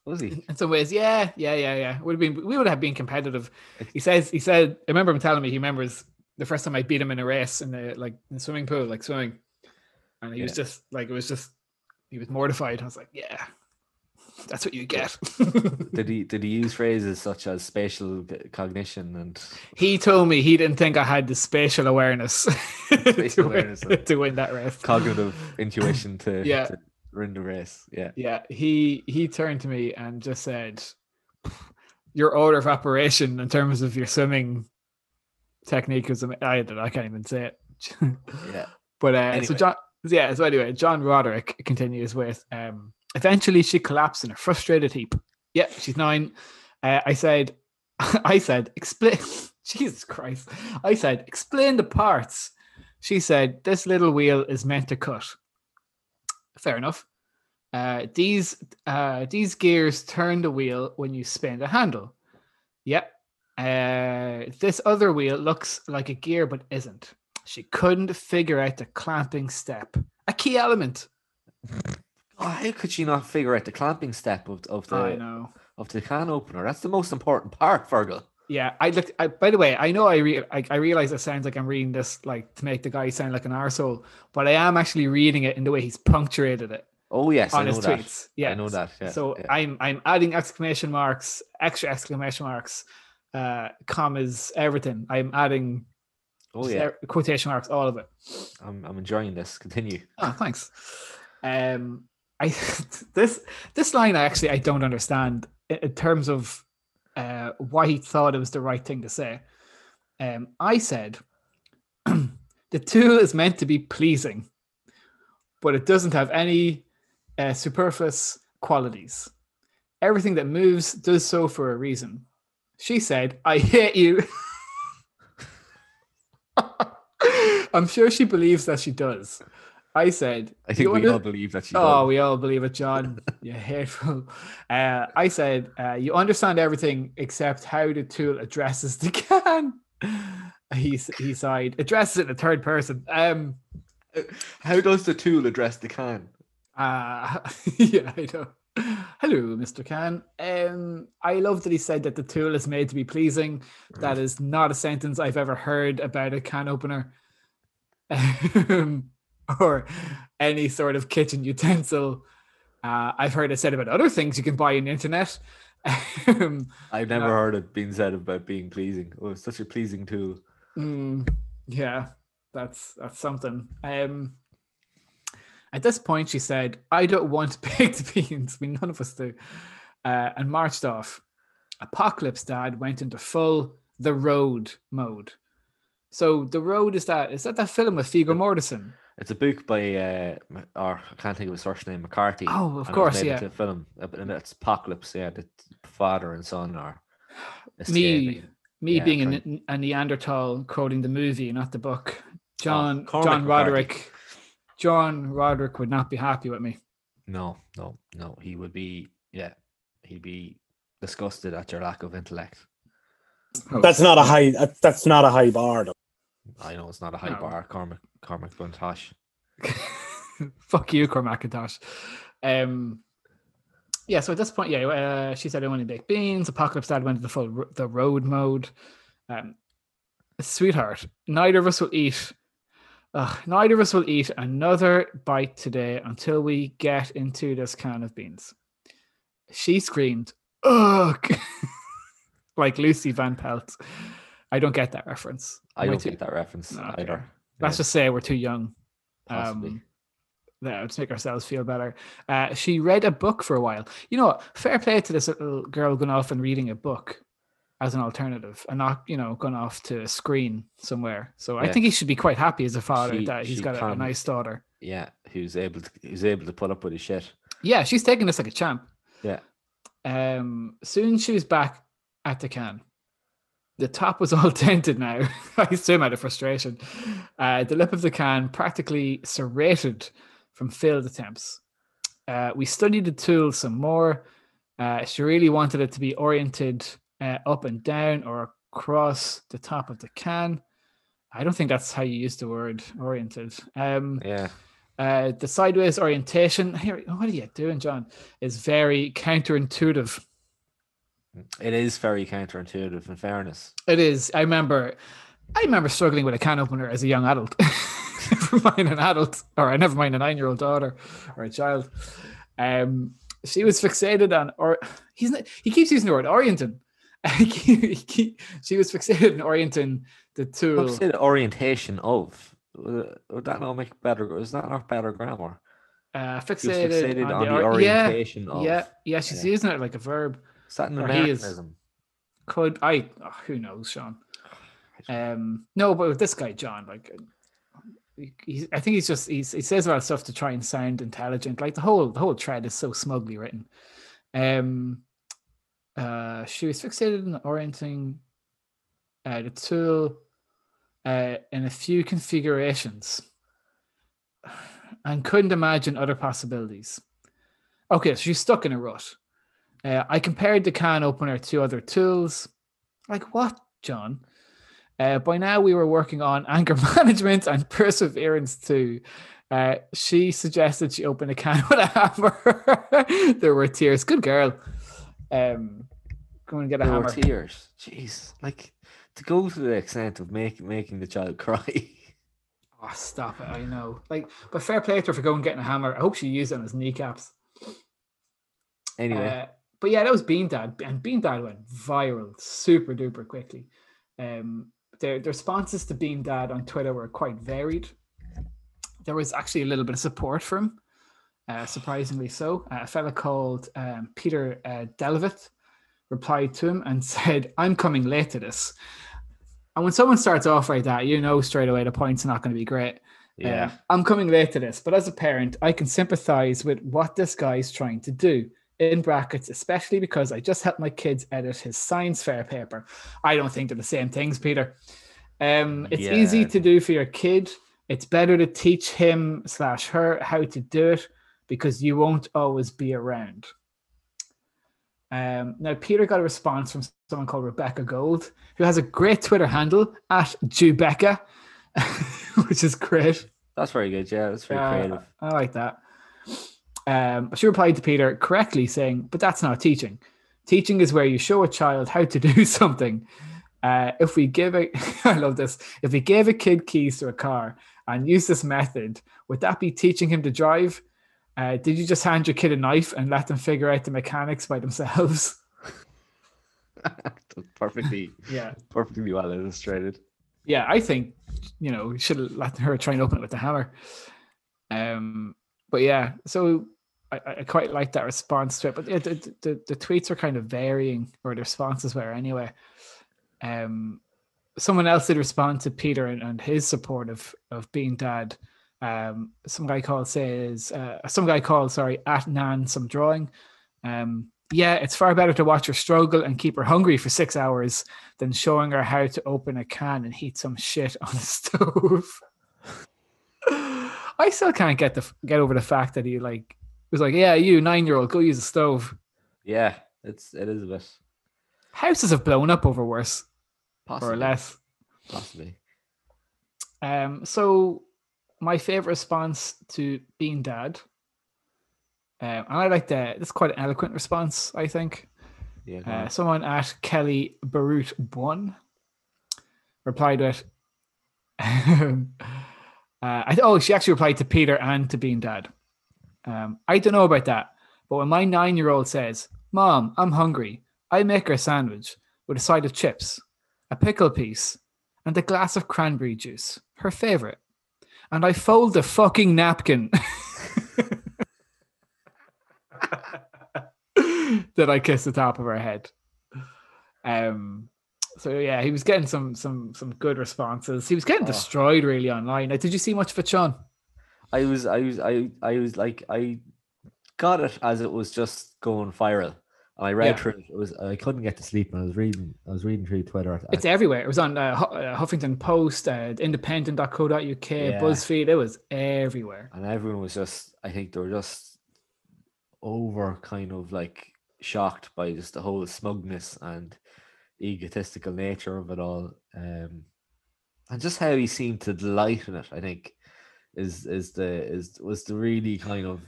Was he? in some ways. Yeah, yeah, yeah, yeah. Would have been we would have been competitive. He says he said. I remember him telling me he remembers the first time I beat him in a race in the like in the swimming pool, like swimming, and he was just like it was just he was mortified. I was like, yeah, that's what you get. Did he did he use phrases such as spatial cognition and he told me he didn't think I had the spatial awareness, Spatial to, win, awareness, uh, to win that race. cognitive intuition to, Yeah. to win the race? Yeah. Yeah, he he turned to me and just said, "Your order of operation in terms of your swimming technique ama-" I I can't even say it." Yeah. but uh, so John, yeah. So anyway, John Roderick continues with, um, "Eventually, she collapsed in a frustrated heap. Yeah, she's nine. Uh, I said, I said, explain. Jesus Christ! I said, explain the parts. She said, this little wheel is meant to cut. Fair enough. Uh, these uh, these gears turn the wheel when you spin the handle. Yep. Uh, this other wheel looks like a gear but isn't. She couldn't figure out the clamping step, a key element. Oh, how could she not figure out the clamping step of, of I the know. of the can opener? That's the most important part, Fergal. Yeah, I looked. I, by the way, I know I re- I, I realize it sounds like I'm reading this like to make the guy sound like an arsehole, but I am actually reading it in the way he's punctuated it Oh yes, on I know his that. Yeah, I know that. Yeah. so yeah. I'm I'm adding exclamation marks, extra exclamation marks, uh, commas, everything. I'm adding oh yeah, quotation marks, all of it. I'm I'm enjoying this. Continue. Oh, thanks. Um, I this this line I actually I don't understand in, in terms of uh, why he thought it was the right thing to say. Um, I said the tool is meant to be pleasing, but it doesn't have any uh, superfluous qualities. Everything that moves does so for a reason. She said, "I hate you." I'm sure she believes that she does. I said, I think we under- all believe that she Oh, does. we all believe it, John. You're hateful. Uh, I said, uh, you understand everything except how the tool addresses the can. He, he sighed, addresses it in the third person. Um, How does the tool address the can? uh, yeah, I know. Hello, Mr. Can. Um, I love that he said that the tool is made to be pleasing. That is not a sentence I've ever heard about a can opener um, or any sort of kitchen utensil. Uh, I've heard it said about other things you can buy on the internet. Um, I've never No. heard it being said about being pleasing. Oh, it's such a pleasing tool. Mm, yeah, that's that's something. Um, at this point, she said, "I don't want baked beans." I mean, none of us do, uh, and marched off. Apocalypse Dad went into full the road mode. So the road is that is that that film with Viggo Mortensen? It's a book by, uh, or I can't think of his first name, McCarthy. Oh, of and it course, made yeah. into a film, but- and it's Apocalypse. Yeah, the father and son are Me, escaping. me Yeah, being a, trying- a Neanderthal quoting the movie, not the book. John Cormac John McCarthy. Roderick. John Roderick would not be happy with me. No, no, no. He would be, yeah, he'd be disgusted at your lack of intellect. That's not a high. That's not a high bar. Though. I know it's not a high No. bar, Cormac, Cormac Buntosh. Fuck you, Cormac Cormacintosh. Um, yeah, so at this point, yeah, uh, she said I want to bake beans. Apocalypse Dad went to the full the road mode. Um, sweetheart, neither of us will eat. Uh, neither of us will eat another bite today until we get into this can of beans. She screamed, "Ugh!" like Lucy Van Pelt. I don't get that reference. I don't too- get that reference No, okay. either. Let's just say we're too young. possibly. Um, yeah, to make ourselves feel better. Uh, she read a book for a while. You know, fair play to this little girl going off and reading a book as an alternative and not, you know, going off to a screen somewhere. So I think he should be quite happy as a father She- that he's got a, a nice daughter. yeah, who's able to who's able to put up with his shit. Yeah, she's taking this like a champ. Yeah. Um, soon she was back at the can. The top was all dented now. I swim out of frustration. Uh, the lip of the can practically serrated from failed attempts. Uh, we studied the tool some more. Uh, she really wanted it to be oriented uh, up and down or across the top of the can. I don't think that's how you use the word oriented. Um, Yeah, uh, the sideways orientation. Here, what are you doing, John? Is very counterintuitive. It is very counterintuitive. In fairness, It is. I remember. I remember struggling with a can opener as a young adult. never mind an adult, or I never mind a nine-year-old daughter or a child. Um, she was fixated on, or he's not, he keeps using the word orienting. He he she was fixated on orienting the tool. What's the orientation of? Would would that not make better? Is that not better grammar? Uh, fixated, fixated on, on the, the or- yeah, orientation of. yeah, yeah. She's yeah. using it like a verb. Is that an or he is. Could I? oh, who knows, Sean? Um, no, but with this guy, John, like, uh, he, he- I think he's just he's, he says a lot of stuff to try and sound intelligent. Like the whole the whole thread is so smugly written. Um, uh, she was fixated on orienting uh, the tool uh, in a few configurations and couldn't imagine other possibilities. Okay, so she's stuck in a rut. Uh, I compared the can opener to other tools. Like what, John? Uh, by now, we were working on anger management and perseverance too. Uh, she suggested she open a can with a hammer. there were tears. Good girl. Um, go and get a There were hammer. tears. Jeez, like to go to the extent of making making the child cry. Oh, stop it! I know. Like, but fair play to her for going and getting a hammer. I hope she used them as kneecaps. anyway, Uh, but yeah, that was Bean Dad, and Bean Dad went viral super duper quickly. Um, their, their responses to Bean Dad on Twitter were quite varied. There was actually a little bit of support for him. uh, surprisingly so. Uh, a fella called um, Peter uh, Delvit replied to him and said, I'm coming late to this. And when someone starts off like that, you know straight away the point's are not going to be great. Yeah. Um, I'm coming late to this, but as a parent, I can sympathize with what this guy's trying to do. In brackets, especially because I just helped my kids edit his science fair paper. I don't think they're the same things, Peter. Um, it's easy to do for your kid. It's better to teach him slash her how to do it because you won't always be around. Um, now, Peter got a response from someone called Rebecca Gold, who has a great Twitter handle at Jubecca, which is great. That's very good. Yeah, that's very Uh, creative. I like that. Um, she replied to Peter correctly, saying, "But that's not teaching. Teaching is where you show a child how to do something. Uh, if we give a, I love this. If we gave a kid keys to a car and use this method, would that be teaching him to drive? Uh, did you just hand your kid a knife and let them figure out the mechanics by themselves? perfectly, Yeah, perfectly well illustrated. yeah. I think you know we should have let her try and open it with the hammer. Um, but yeah, so I, I quite like that response to it. But the, the the tweets are kind of varying, or the responses were anyway. Um, someone else did respond to Peter and, and his support of of Bean Dad. Um, some guy called says uh, some guy called sorry at Nan some drawing. Um, yeah, it's far better to watch her struggle and keep her hungry for six hours than showing her how to open a can and heat some shit on a stove. I still can't get the get over the fact that he like was like, yeah, you nine year old, go use a stove. Yeah, it's it is a bit Houses have blown up over worse possibly or less. possibly. Um, so my favorite response to Bean Dad, um, and I like that. It's quite an eloquent response, I think. Yeah, Uh, someone at Kelly Barut one replied with, uh, I, oh, she actually replied to Peter and to Bean Dad. Um, I don't know about that, but when my nine year old says, Mom, I'm hungry, I make her a sandwich with a side of chips, a pickle piece, and a glass of cranberry juice, her favorite. And I fold the fucking napkin. that I kiss the top of her head. Um so yeah, he was getting some some some good responses. He was getting Oh. destroyed really online. Did you see much of it, Sean? I was I was I I was like I got it as it was just going viral. And I read Yeah. through it. it was I couldn't get to sleep and I was reading I was reading through Twitter. It's everywhere. It was on uh, uh, Huffington Post, uh, independent.co.uk, BuzzFeed. It was everywhere. and everyone was just I think they were just over kind of like shocked by just the whole smugness and egotistical nature of it all um and just how he seemed to delight in it i think is is the is was the really kind of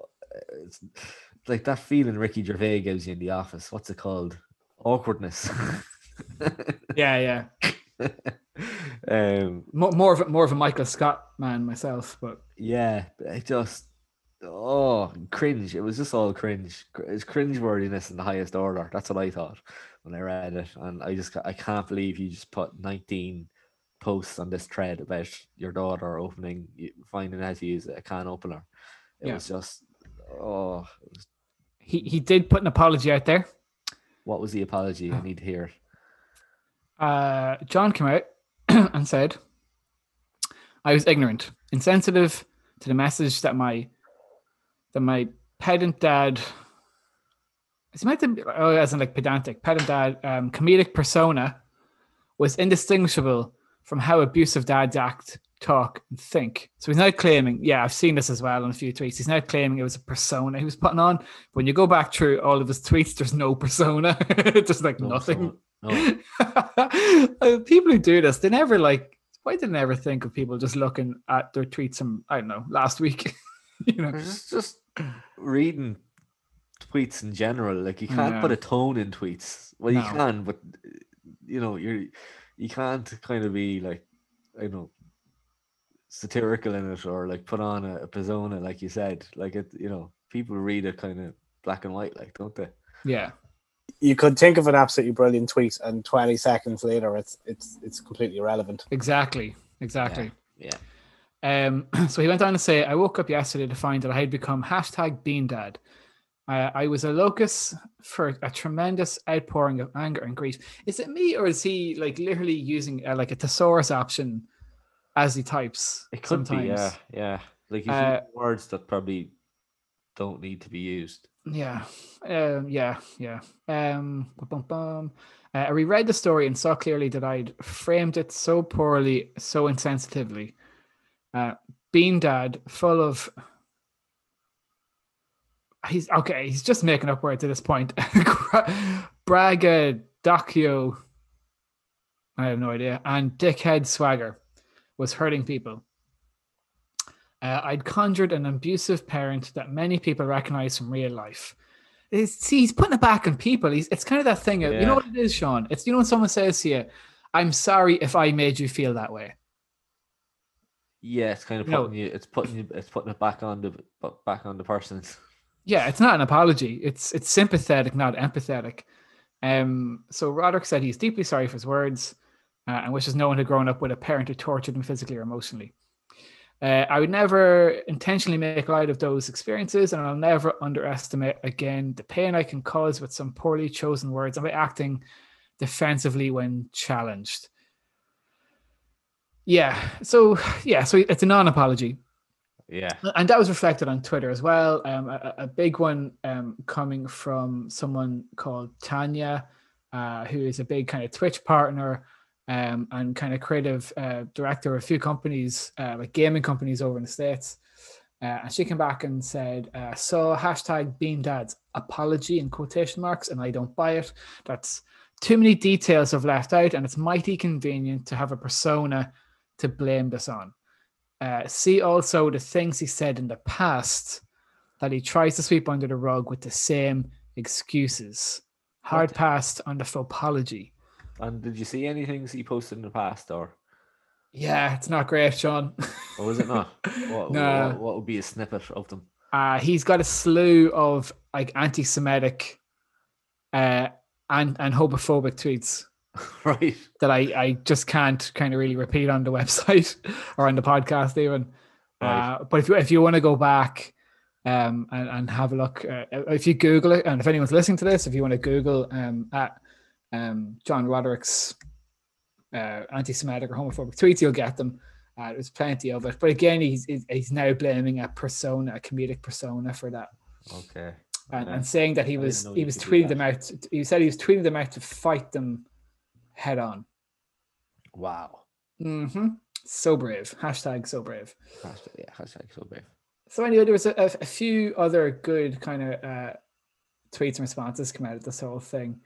uh, it's like that feeling ricky gervais gives you in the office what's it called awkwardness Yeah, yeah. um Mo- more of a, more of a Michael Scott man myself, but Yeah, it just oh cringe. It was just all cringe. It's cringe worthiness in the highest order. That's what I thought when I read it, and I just I can't believe you just put nineteen posts on this thread about your daughter opening, finding out to use a can opener. It Yeah. was just oh, was, he he did put an apology out there. what was the apology? I need to hear. uh, John came out and said, "I was ignorant, insensitive to the message that my that my pedant dad." It's meant to be, oh, as in like pedantic, pedant dad, um, comedic persona was indistinguishable from how abusive dads act, talk, and think. So he's now claiming, yeah, I've seen this as well in a few tweets. He's now claiming it was a persona he was putting on. But when you go back through all of his tweets, there's no persona. Just like No, nothing. no. Uh, people who do this, they never like. Why did I never think of people just looking at their tweets from I don't know last week? you know, There's just reading tweets in general. Like you can't put a tone in tweets. Well, you can, but you know, you're you can't kind of be like, I don't know, satirical in it or like put on a, a persona, like you said. Like it, you know, people read it kind of black and white, like don't they? yeah, You could think of an absolutely brilliant tweet, and 20 seconds later, it's it's it's completely irrelevant. exactly, exactly. Yeah. Um, so he went on to say, I woke up yesterday to find that I had become hashtag bean dad. Uh, I was a locus for a tremendous outpouring of anger and grief. Is it me or is he like literally using uh, like a thesaurus option as he types? It could sometimes? be, yeah, yeah. Like he's Uh, using words that probably don't need to be used. Yeah, um, yeah, yeah. Um, bum, bum. Uh, I reread the story and saw clearly that I'd framed it so poorly, so insensitively. Uh, Bean Dad, full of. He's okay. He's just making up words at this point. Braggadocio. I have no idea. And dickhead swagger was hurting people. Uh, I'd conjured an abusive parent that many people recognize from real life. It's, see, he's putting it back on people. He's, it's kind of that thing. Of, You know what it is, Sean? It's you know when someone says to you, "I'm sorry if I made you feel that way." Yeah, it's kind of putting you. It's putting you. It's putting it back on the back on the person. Yeah, it's not an apology. It's it's sympathetic, not empathetic. Um, so Roderick said he's deeply sorry for his words uh, and wishes no one had grown up with a parent who tortured him physically or emotionally. Uh, I would never intentionally make light of those experiences, and I'll never underestimate again the pain I can cause with some poorly chosen words and by acting defensively when challenged. Yeah, so yeah, so it's a non-apology Yeah, and that was reflected on Twitter as well. Um, a, a big one um, coming from someone called Tanya, uh, who is a big kind of Twitch partner um, and kind of creative uh, director of a few companies, uh, like gaming companies over in the States. Uh, and she came back and said, uh, saw hashtag Bean Dad's apology in quotation marks, and I don't buy it. That's too many details have left out, and it's mighty convenient to have a persona to blame this on. Uh, see also the things he said in the past that he tries to sweep under the rug with the same excuses. Hard passed on the apology. and did you see any things he posted in the past, or Yeah, it's not great, Sean. or was it not? What, Nah. what, what would be a snippet of them? uh, he's got a slew of like anti-Semitic uh, and and homophobic tweets right. that I I just can't kind of really repeat on the website or on the podcast even. Right. Uh, but if you if you want to go back um, and, and have a look, uh, if you Google it, and if anyone's listening to this, if you want to Google um, at um, John Roderick's uh, anti-Semitic or homophobic tweets, you'll get them. Uh, there's plenty of it, but again, he's he's- he's now blaming a persona, a comedic persona, for that, Okay. and, okay. and saying that he was he was tweeting them out. He said he was tweeting them out to fight them head on. Wow. hmm So brave. Hashtag so brave. Hashtag, yeah, hashtag so brave. So anyway, there was a, a, a few other good kind of uh, tweets and responses come out of this whole thing.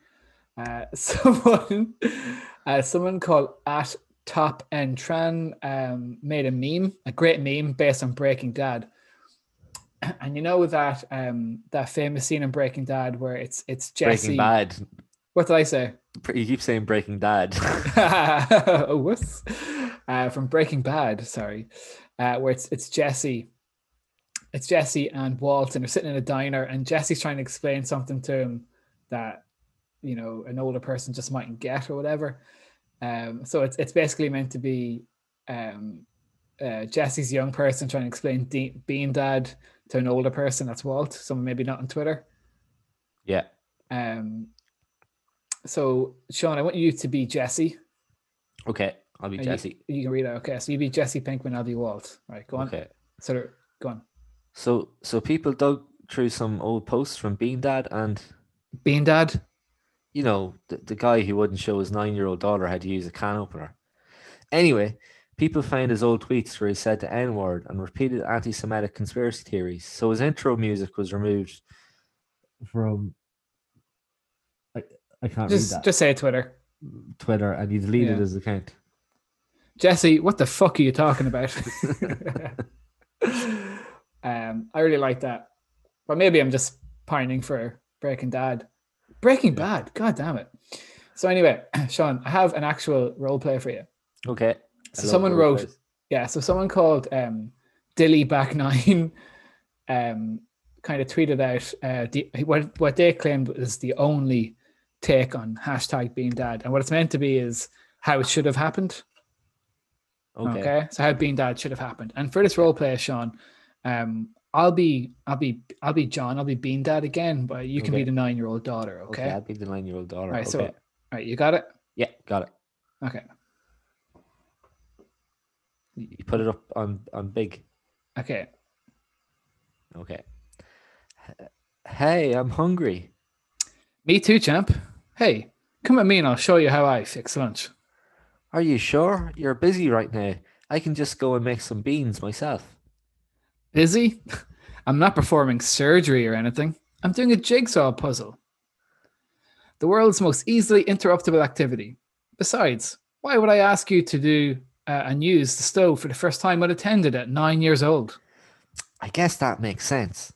Uh, someone, uh, someone called at Top and Tran um, made a meme, a great meme based on Breaking Dad. And you know that um, that famous scene in Breaking Dad where it's it's Jesse. Breaking Bad. What did I say? You keep saying Breaking Bad. oh, whoops. Uh, from Breaking Bad, sorry, uh, where it's it's Jesse, it's Jesse and Walt, and they're sitting in a diner, and Jesse's trying to explain something to him that you know an older person just mightn't get or whatever. Um, so it's it's basically meant to be um, uh, Jesse's young person trying to explain de- Bean Dad to an older person. That's Walt. Someone maybe not on Twitter. yeah. Um, so Sean, I want you to be Jesse. Okay. I'll be And Jesse. You, can read it. Okay, so you be Jesse Pinkman, I'll be Walt. Right, go on. Okay. So go on. So so people dug through some old posts from Bean Dad and Bean Dad. you know, the, the guy who wouldn't show his nine year old daughter how to use a can opener. Anyway, people found his old tweets where he said the N word and repeated anti Semitic conspiracy theories. So his intro music was removed from. I, I can't read Just that. just say Twitter. Twitter and he deleted Yeah. his account. Jesse, what the fuck are you talking about? um, I really like that. But maybe I'm just pining for Breaking Dad. Breaking Bad, god damn it. So anyway, Sean, I have an actual role play for you. Okay. So someone wrote plays. yeah, so someone called um Dilly Back Nine um kind of tweeted out uh the, what what they claimed was the only take on hashtag Bean Dad. And what it's meant to be is how it should have happened. Okay. Okay. So how Bean Dad should have happened. And for this role play, Sean, um, I'll be I'll be I'll be John, I'll be Bean Dad again, but you can be the nine year old daughter, okay? I'll be the nine-year-old daughter. Right, okay. so right, you got it? yeah, got it. Okay. You put it up on on big. Okay. Okay. Hey, I'm hungry. Me too, champ. Hey, come at me and I'll show you how I fix lunch. Are you sure? You're busy right now. I can just go and make some beans myself. Busy? I'm not performing surgery or anything. I'm doing a jigsaw puzzle. The world's most easily interruptible activity. Besides, why would I ask you to do uh, and use the stove for the first time unattended at nine years old? I guess that makes sense.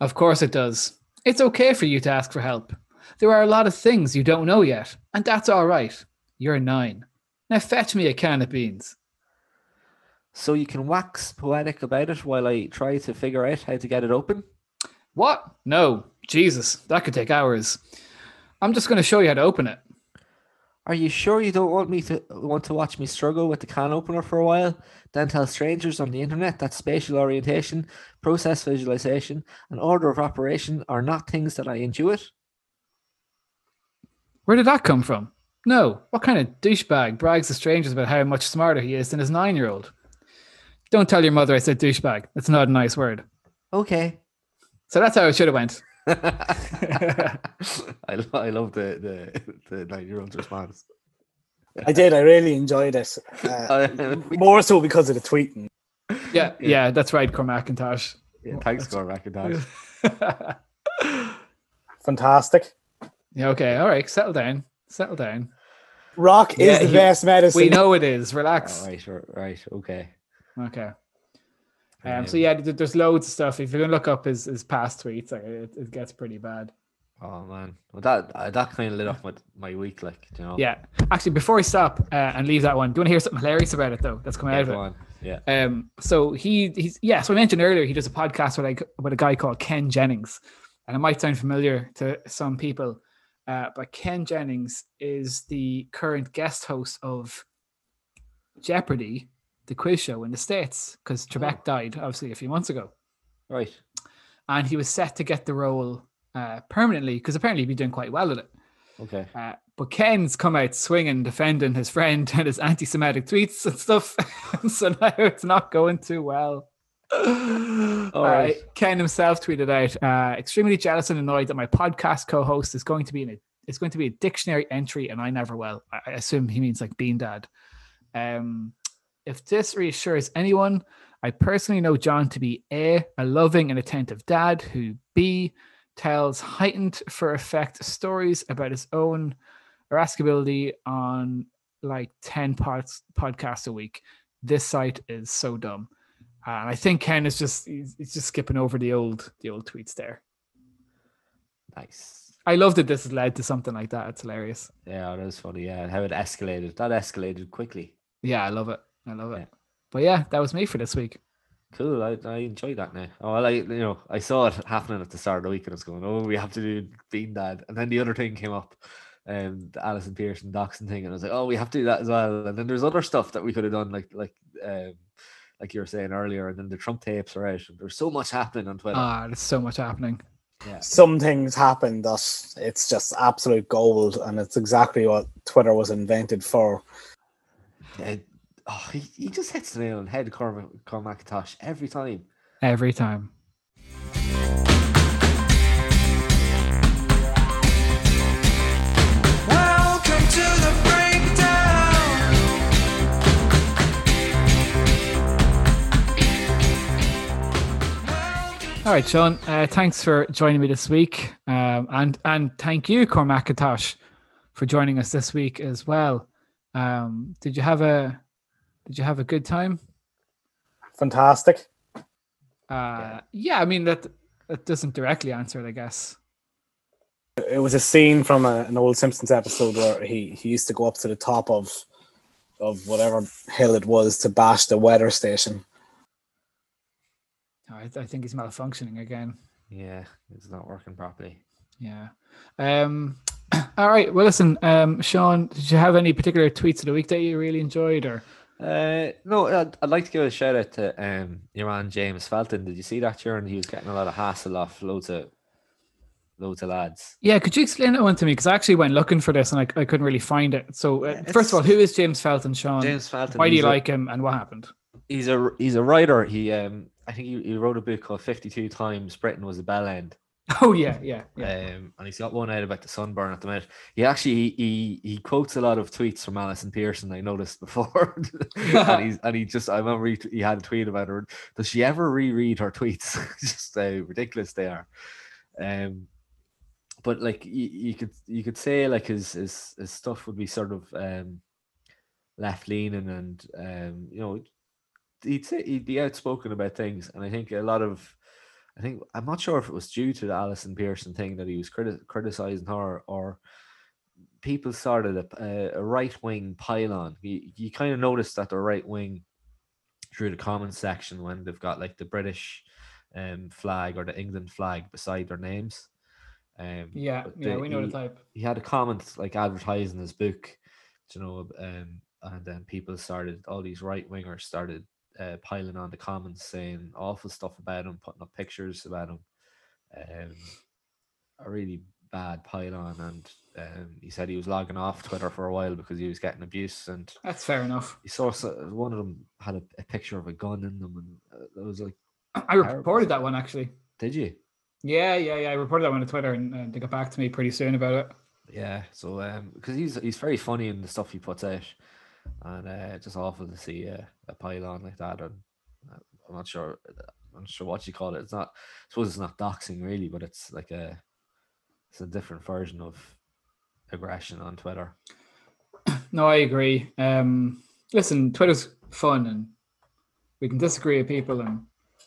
Of course it does. It's okay for you to ask for help. There are a lot of things you don't know yet, and that's all right. You're nine. Now fetch me a can of beans. So you can wax poetic about it while I try to figure out how to get it open? What? No. Jesus, that could take hours. I'm just going to show you how to open it. Are you sure you don't want me to want to watch me struggle with the can opener for a while? Then tell strangers on the internet that spatial orientation, process visualization, and order of operation are not things that I intuit? Where did that come from? No. What kind of douchebag brags to strangers about how much smarter he is than his nine year old? Don't tell your mother I said douchebag. That's not a nice word. Okay. So that's how it should have went. I, lo- I love the, the, the nine year old's response. I did. I really enjoyed it. Uh, more so because of the tweeting. Yeah, yeah, that's right, Cormac Macintosh. yeah, thanks, Cormac and Dash. Fantastic. Yeah, okay, all right, settle down. Settle down. Rock Yeah, is the he- best medicine. We know it is. Relax. All right, sure, right, okay. Okay. Um, so yeah, there's loads of stuff. If you're gonna look up his, his past tweets, like, it, it gets pretty bad. Oh man, well, that uh, that kind of lit up my, my week, like you know. Yeah. Actually, before we stop uh, and leave that one, do you want to hear something hilarious about it though? That's coming yeah, out of it. on. Yeah. Um, so he he's yeah. So I mentioned earlier he does a podcast with like with a guy called Ken Jennings, and it might sound familiar to some people, uh, but Ken Jennings is the current guest host of Jeopardy, the quiz show in the states, because Trebek died obviously a few months ago, Right. and he was set to get the role uh, permanently because apparently he'd be doing quite well at it. Okay. Uh, but Ken's come out swinging, defending his friend and his anti-Semitic tweets and stuff. so now it's not going too well. Uh, right. Ken himself tweeted out, uh, "Extremely jealous and annoyed that my podcast co-host is going to be in a is going to be a dictionary entry, and I never will. I, I assume he means like Bean Dad. Um, if this reassures anyone, I personally know John to be a a loving and attentive dad who b tells heightened for effect stories about his own irascibility on like 10 pods, podcasts a week. This site is so dumb. Uh, and I think Ken is just he's, he's just skipping over the old the old tweets there. Nice. I love that this has led to something like that. It's hilarious. Yeah, that is funny. Yeah, and how it escalated. That escalated quickly. Yeah, I love it. I love it. Yeah. But yeah, that was me for this week. Cool. I, I enjoy that now. Oh, well, I you know I saw it happening at the start of the week and I was going, oh, we have to do Bean Dad, and then the other thing came up, um, the Alison Pearson Doxon thing, and I was like, oh, we have to do that as well. And then there's other stuff that we could have done, like like um, like you were saying earlier, and then the Trump tapes are out. There's so much happening on Twitter. Ah, there's so much happening. yeah, Some things happen that it's just absolute gold, and it's exactly what Twitter was invented for. Uh, oh, he, he just hits the nail on the head, Cormac, Cormac Tosh, every time. Every time. All right, Sean. Uh, thanks for joining me this week, um, and and thank you, Cormac Katosh, for joining us this week as well. Um, did you have a Did you have a good time? Fantastic. Uh, yeah. I mean that that doesn't directly answer it, I guess. It was a scene from a, an old Simpsons episode where he, he used to go up to the top of of whatever hill it was to bash the weather station. I, I think he's malfunctioning again. Yeah, it's not working properly. Yeah. Um. All right. Well, listen, um, Sean, did you have any particular tweets of the week that you really enjoyed, or Uh, no, I'd, I'd like to give a shout out to um, your man James Felton. Did you see that, Sharon? He was getting a lot of hassle off loads of loads of lads. Yeah, could you explain that one to me? Because I actually went looking for this and I, I couldn't really find it. So, uh, Yeah, first of all, who is James Felton, Sean? James Felton. Why do you a- like him and what happened? He's a he's a writer. He um I think he, he wrote a book called Fifty Two Times Britain Was a Bell End. Oh, yeah, yeah, yeah. Um, and he's got one out about the sunburn at the minute. He actually he, he he quotes a lot of tweets from Alison Pearson. I noticed before, and he's and he just I remember he, he had a tweet about her. Does she ever reread her tweets? just how ridiculous they are. Um, but like you, you could you could say like his his his stuff would be sort of um left leaning and um you know he'd say he'd be outspoken about things, and I think a lot of I think I'm not sure if it was due to the Alison Pearson thing that he was criti- criticizing her, or people started a, a, right wing pylon. You, you kind of noticed that the right wing through the comments section when they've got like the British um, flag or the England flag beside their names. Um, Yeah, yeah, the- we know he- the type. he had a comment like advertising his book, you know, um, and then people started, all these right wingers started uh, piling on the comments saying awful stuff about him, putting up pictures about him. Um, a really bad pile on, and um, he said he was logging off Twitter for a while because he was getting abuse, and That's fair enough. he saw one of them had a, a picture of a gun in them, and uh, it was like, I reported that one actually. did you? Yeah, yeah, yeah. I reported that one on Twitter and uh, they got back to me pretty soon about it. Yeah, so um, because he's he's very funny in the stuff he puts out, and uh, just awful to see a, a pylon like that. And uh, I'm not sure, I'm not sure what you call it. It's not, I suppose it's not doxing really, but it's like a, it's a different version of aggression on Twitter. No, I agree. Um, listen, Twitter's fun and we can disagree with people and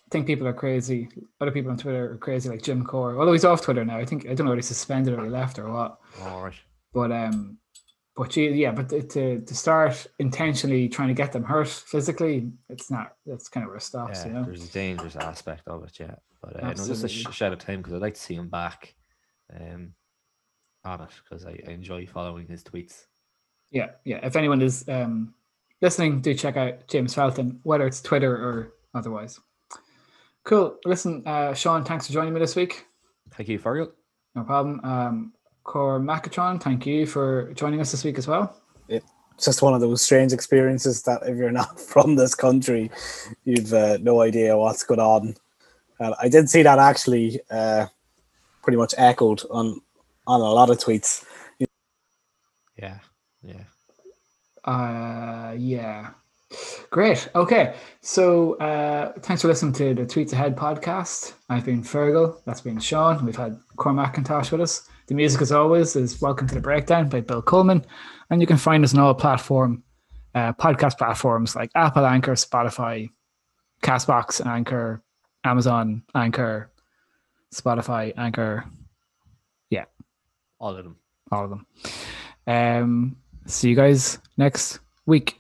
think people are crazy. Other people on Twitter are crazy, like Jim Corr. Although he's off Twitter now. I think I don't know whether he's suspended or he left or what. All right. But um, but yeah, but to- to start intentionally trying to get them hurt physically, it's not. That's kind of where it stops. Yeah, you know. there's a dangerous aspect of it, yeah. But uh, no, just a sh- shout out to him because I'd like to see him back um, on it because I, I enjoy following his tweets. Yeah, yeah. If anyone is um, listening, do check out James Felton, whether it's Twitter or otherwise. Cool. Listen, uh, Sean, thanks for joining me this week. Thank you, Fergal. No problem. Um, Core Macatron, thank you for joining us this week as well. It's just one of those strange experiences that if you're not from this country, you've uh, no idea what's going on. And I did see that actually uh, pretty much echoed on on a lot of tweets. Yeah, yeah. Uh, yeah. Great. Okay. So uh, thanks for listening to the Tweets Ahead podcast. I've been Fergal. That's been Sean. We've had Cormac McIntosh with us. The music, as always, is Welcome to the Breakdown by Bill Coleman. And you can find us on all platform uh, podcast platforms like Apple, Anchor, Spotify, Castbox, Anchor, Amazon, Anchor, Spotify, Anchor, Yeah. All of them. all of them. Um, see you guys next week.